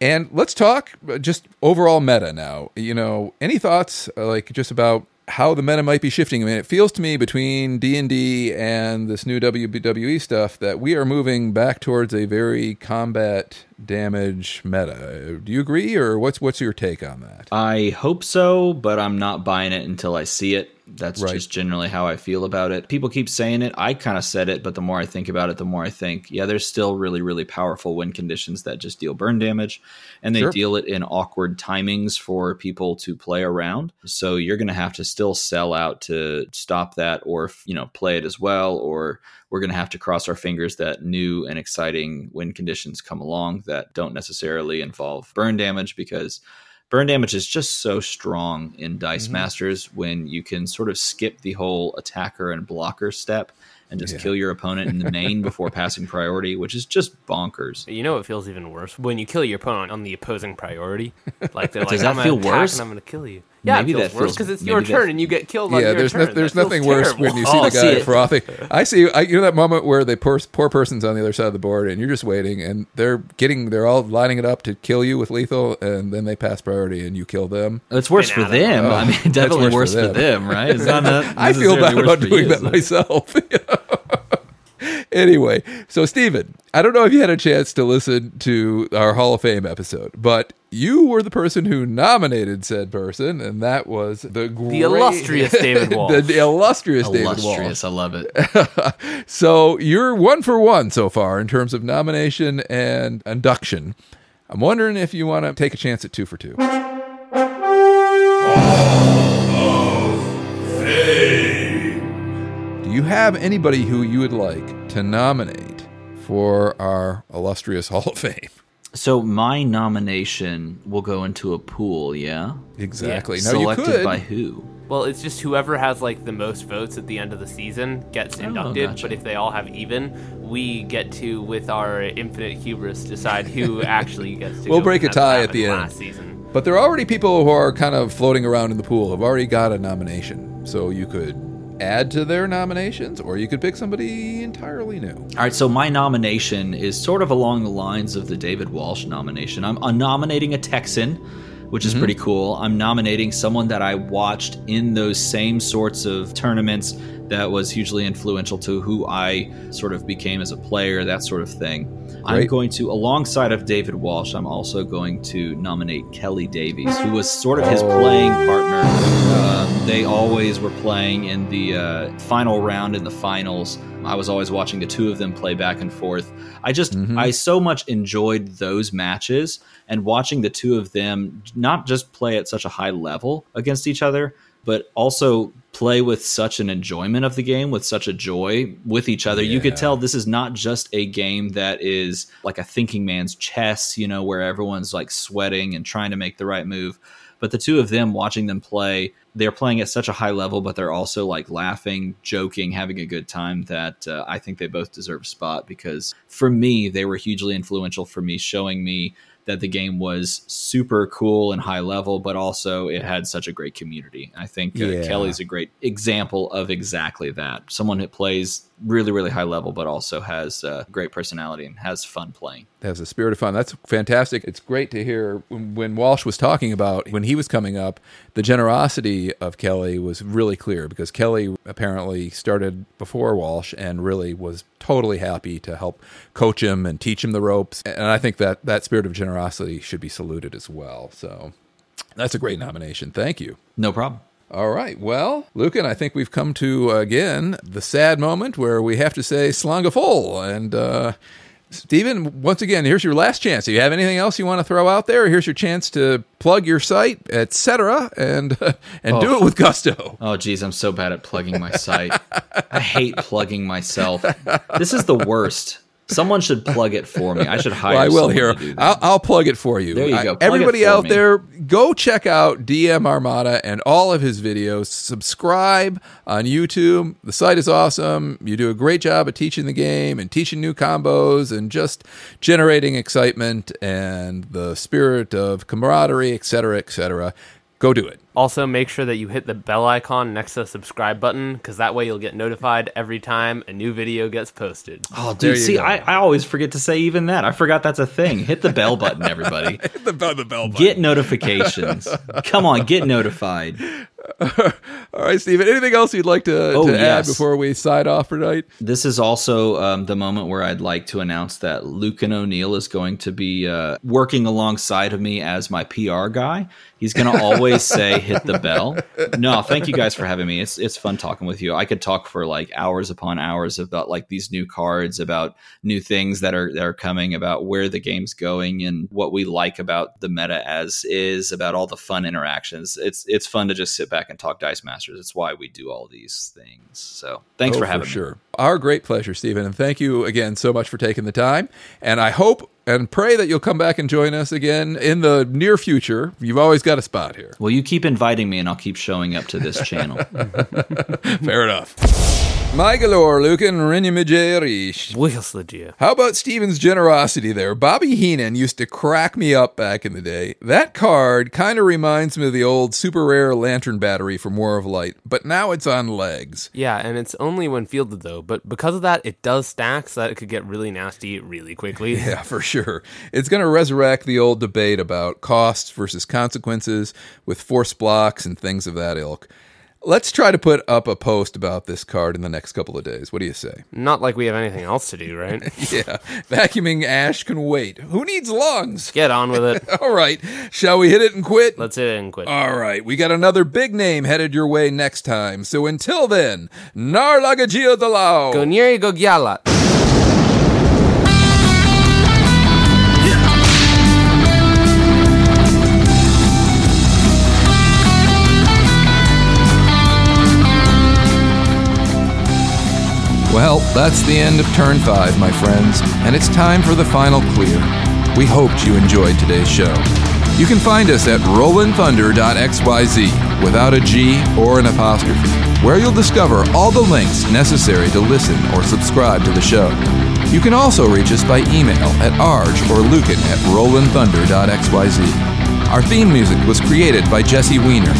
And let's talk uh, just overall meta now. You know, any thoughts uh, like just about how the meta might be shifting? I mean, it feels to me between D and D and this new WWE stuff that we are moving back towards a very combat damage meta. Do you agree, or what's what's your take on that? I hope so, but I'm not buying it until I see it. That's Right. just generally how I feel about it. People keep saying it. I kind of said it, but the more I think about it, the more I think, yeah, there's still really, really powerful wind conditions that just deal burn damage, and they Sure. deal it in awkward timings for people to play around. So you're going to have to still sell out to stop that, or you know, play it as well, or we're going to have to cross our fingers that new and exciting wind conditions come along that don't necessarily involve burn damage because burn damage is just so strong in dice mm-hmm. masters when you can sort of skip the whole attacker and blocker step and just Yeah. kill your opponent in the main before <laughs> passing priority which is just bonkers You know, it feels even worse when you kill your opponent on the opposing priority. Like they're <laughs> like, Does that I'm feel worse? And I'm going to kill you. Yeah, Maybe it feels that worse because it's your turn and you get killed. on yeah, your there's turn. no, there's That nothing worse terrible. when you see Oh, the guy it. frothing. I see, I, you know that moment where the poor, poor person's on the other side of the board, and you're just waiting, and they're getting, they're all lining it up to kill you with lethal, and then they pass priority, and you kill them. it's worse for out of it. them i mean definitely worse worse, for for them. them, right it's not <laughs> not I feel necessarily bad worse about doing you, that is it? myself. <laughs> anyway, so Stephen, I don't know if you had a chance to listen to our Hall of Fame episode, but you were the person who nominated said person, and that was the great, illustrious <laughs> David Walsh. the illustrious, David Walsh. illustrious i love it <laughs> So you're one for one so far in terms of nomination and induction. I'm wondering if you want to take a chance at two for two. Have anybody who you would like to nominate for our illustrious <laughs> Hall of Fame? so my nomination will go into a pool yeah Exactly. Now selected you could. by who Well, it's just whoever has like the most votes at the end of the season gets oh, inducted. gotcha. But if they all have even, we get to, with our infinite hubris, decide who <laughs> actually gets to. We'll go, break a and that's what tie at happened the end. Last season. But there are already people who are kind of floating around in the pool have already got a nomination. So you could add to their nominations or you could pick somebody entirely new. All right, so my nomination is sort of along the lines of the David Walsh nomination. I'm, I'm nominating a Texan, which is mm-hmm. pretty cool. I'm nominating someone that I watched in those same sorts of tournaments that was hugely influential to who I sort of became as a player, that sort of thing. I'm going to, alongside of David Walsh, I'm also going to nominate Kelly Davies, who was sort of his playing partner um, They always were playing in the uh, final round in the finals. I was always watching the two of them play back and forth. I just, Mhm. I so much enjoyed those matches and watching the two of them not just play at such a high level against each other, but also play with such an enjoyment of the game, with such a joy with each other. You could tell this is not just a game that is like a thinking man's chess, you know, where everyone's like sweating and trying to make the right move. But the two of them watching them play, they're playing at such a high level, but they're also like laughing, joking, having a good time that uh, I think they both deserve a spot because for me, they were hugely influential for me, showing me that the game was super cool and high level, but also it had such a great community. I think uh, Yeah. Kelly's a great example of exactly that. Someone that plays really, really high level, but also has uh, great personality and has fun playing. has a spirit of fun. That's fantastic. It's great to hear when, when Walsh was talking about when he was coming up, the generosity of Kelly was really clear because Kelly apparently started before Walsh and really was totally happy to help coach him and teach him the ropes. And I think that that spirit of generosity should be saluted as well. So that's a great nomination. Thank you. No problem. All right. Well, Lucan, I think we've come to uh, again the sad moment where we have to say slanga full. And uh, Stephen, once again, here's your last chance. Do you have anything else you want to throw out there? Here's your chance to plug your site, etc., and uh, <laughs> and do Oh. it with gusto. Oh, geez, I'm so bad at plugging my site. I hate plugging myself. This is the worst. Someone should plug it for me. I should hire. Well, I will here. to do that. I'll, I'll plug it for you. There you go. Plug everybody out me. there, go check out DM Armada and all of his videos. Subscribe on YouTube. The site is awesome. You do a great job of teaching the game and teaching new combos and just generating excitement and the spirit of camaraderie, etc., etc. Go do it. Also, make sure that you hit the bell icon next to the subscribe button because that way you'll get notified every time a new video gets posted. Oh, There dude, you see, go. I, I always forget to say even that. I forgot that's a thing. Hit the bell button, everybody. <laughs> Hit the bell, the bell Get notifications. Come on, get notified. <laughs> All right, Stephen. Anything else you'd like to, Oh, to add before we sign off for tonight? This is also um, the moment where I'd like to announce that Lucan O'Neill is going to be uh, working alongside of me as my PR guy. He's going to always say, "Hit the bell." No, thank you guys for having me. It's it's fun talking with you. I could talk for like hours upon hours about like these new cards, about new things that are that are coming, about where the game's going, and what we like about the meta as is, about all the fun interactions. It's it's fun to just sit back and talk Dice Masters. It's why we do all these things. So thanks Oh, for having me. sure. Our great pleasure, Stephen, and thank you again so much for taking the time. And I hope and pray that you'll come back and join us again in the near future. You've always got a spot here. Well, you keep inviting me, and I'll keep showing up to this channel. <laughs> Fair enough. My galore, Lucan Rinyamijerish. Wiggleslegia. How about Steven's generosity there? Bobby Heenan used to crack me up back in the day. That card kind of reminds me of the old super rare lantern battery from War of Light, but now it's on legs. Yeah, and it's only when fielded though, but because of that, it does stack so that it could get really nasty really quickly. <laughs> Yeah, for sure. It's going to resurrect the old debate about costs versus consequences with force blocks and things of that ilk. Let's try to put up a post about this card in the next couple of days. What do you say? Not like we have anything else to do, right? <laughs> Yeah, vacuuming ash can wait. Who needs lungs? Get on with it. <laughs> All right, shall we hit it and quit? Let's hit it and quit. All right, we got another big name headed your way next time. So until then, Narlagajia Dalao. Gonieri Gogyalat. Well, that's the end of turn five, my friends, and it's time for the final clear. We hoped you enjoyed today's show. You can find us at rollinthunder.xyz without a G or an apostrophe, where you'll discover all the links necessary to listen or subscribe to the show. You can also reach us by email at arge or lucan at rollinthunder.xyz. Our theme music was created by Jesse Weiner.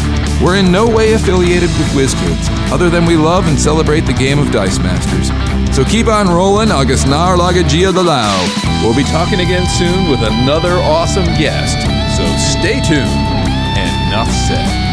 We're in no way affiliated with WizKids, other than we love and celebrate the game of Dice Masters. So keep on rolling, August Nar Lagagia the Lao. We'll be talking again soon with another awesome guest. So stay tuned. Enough said.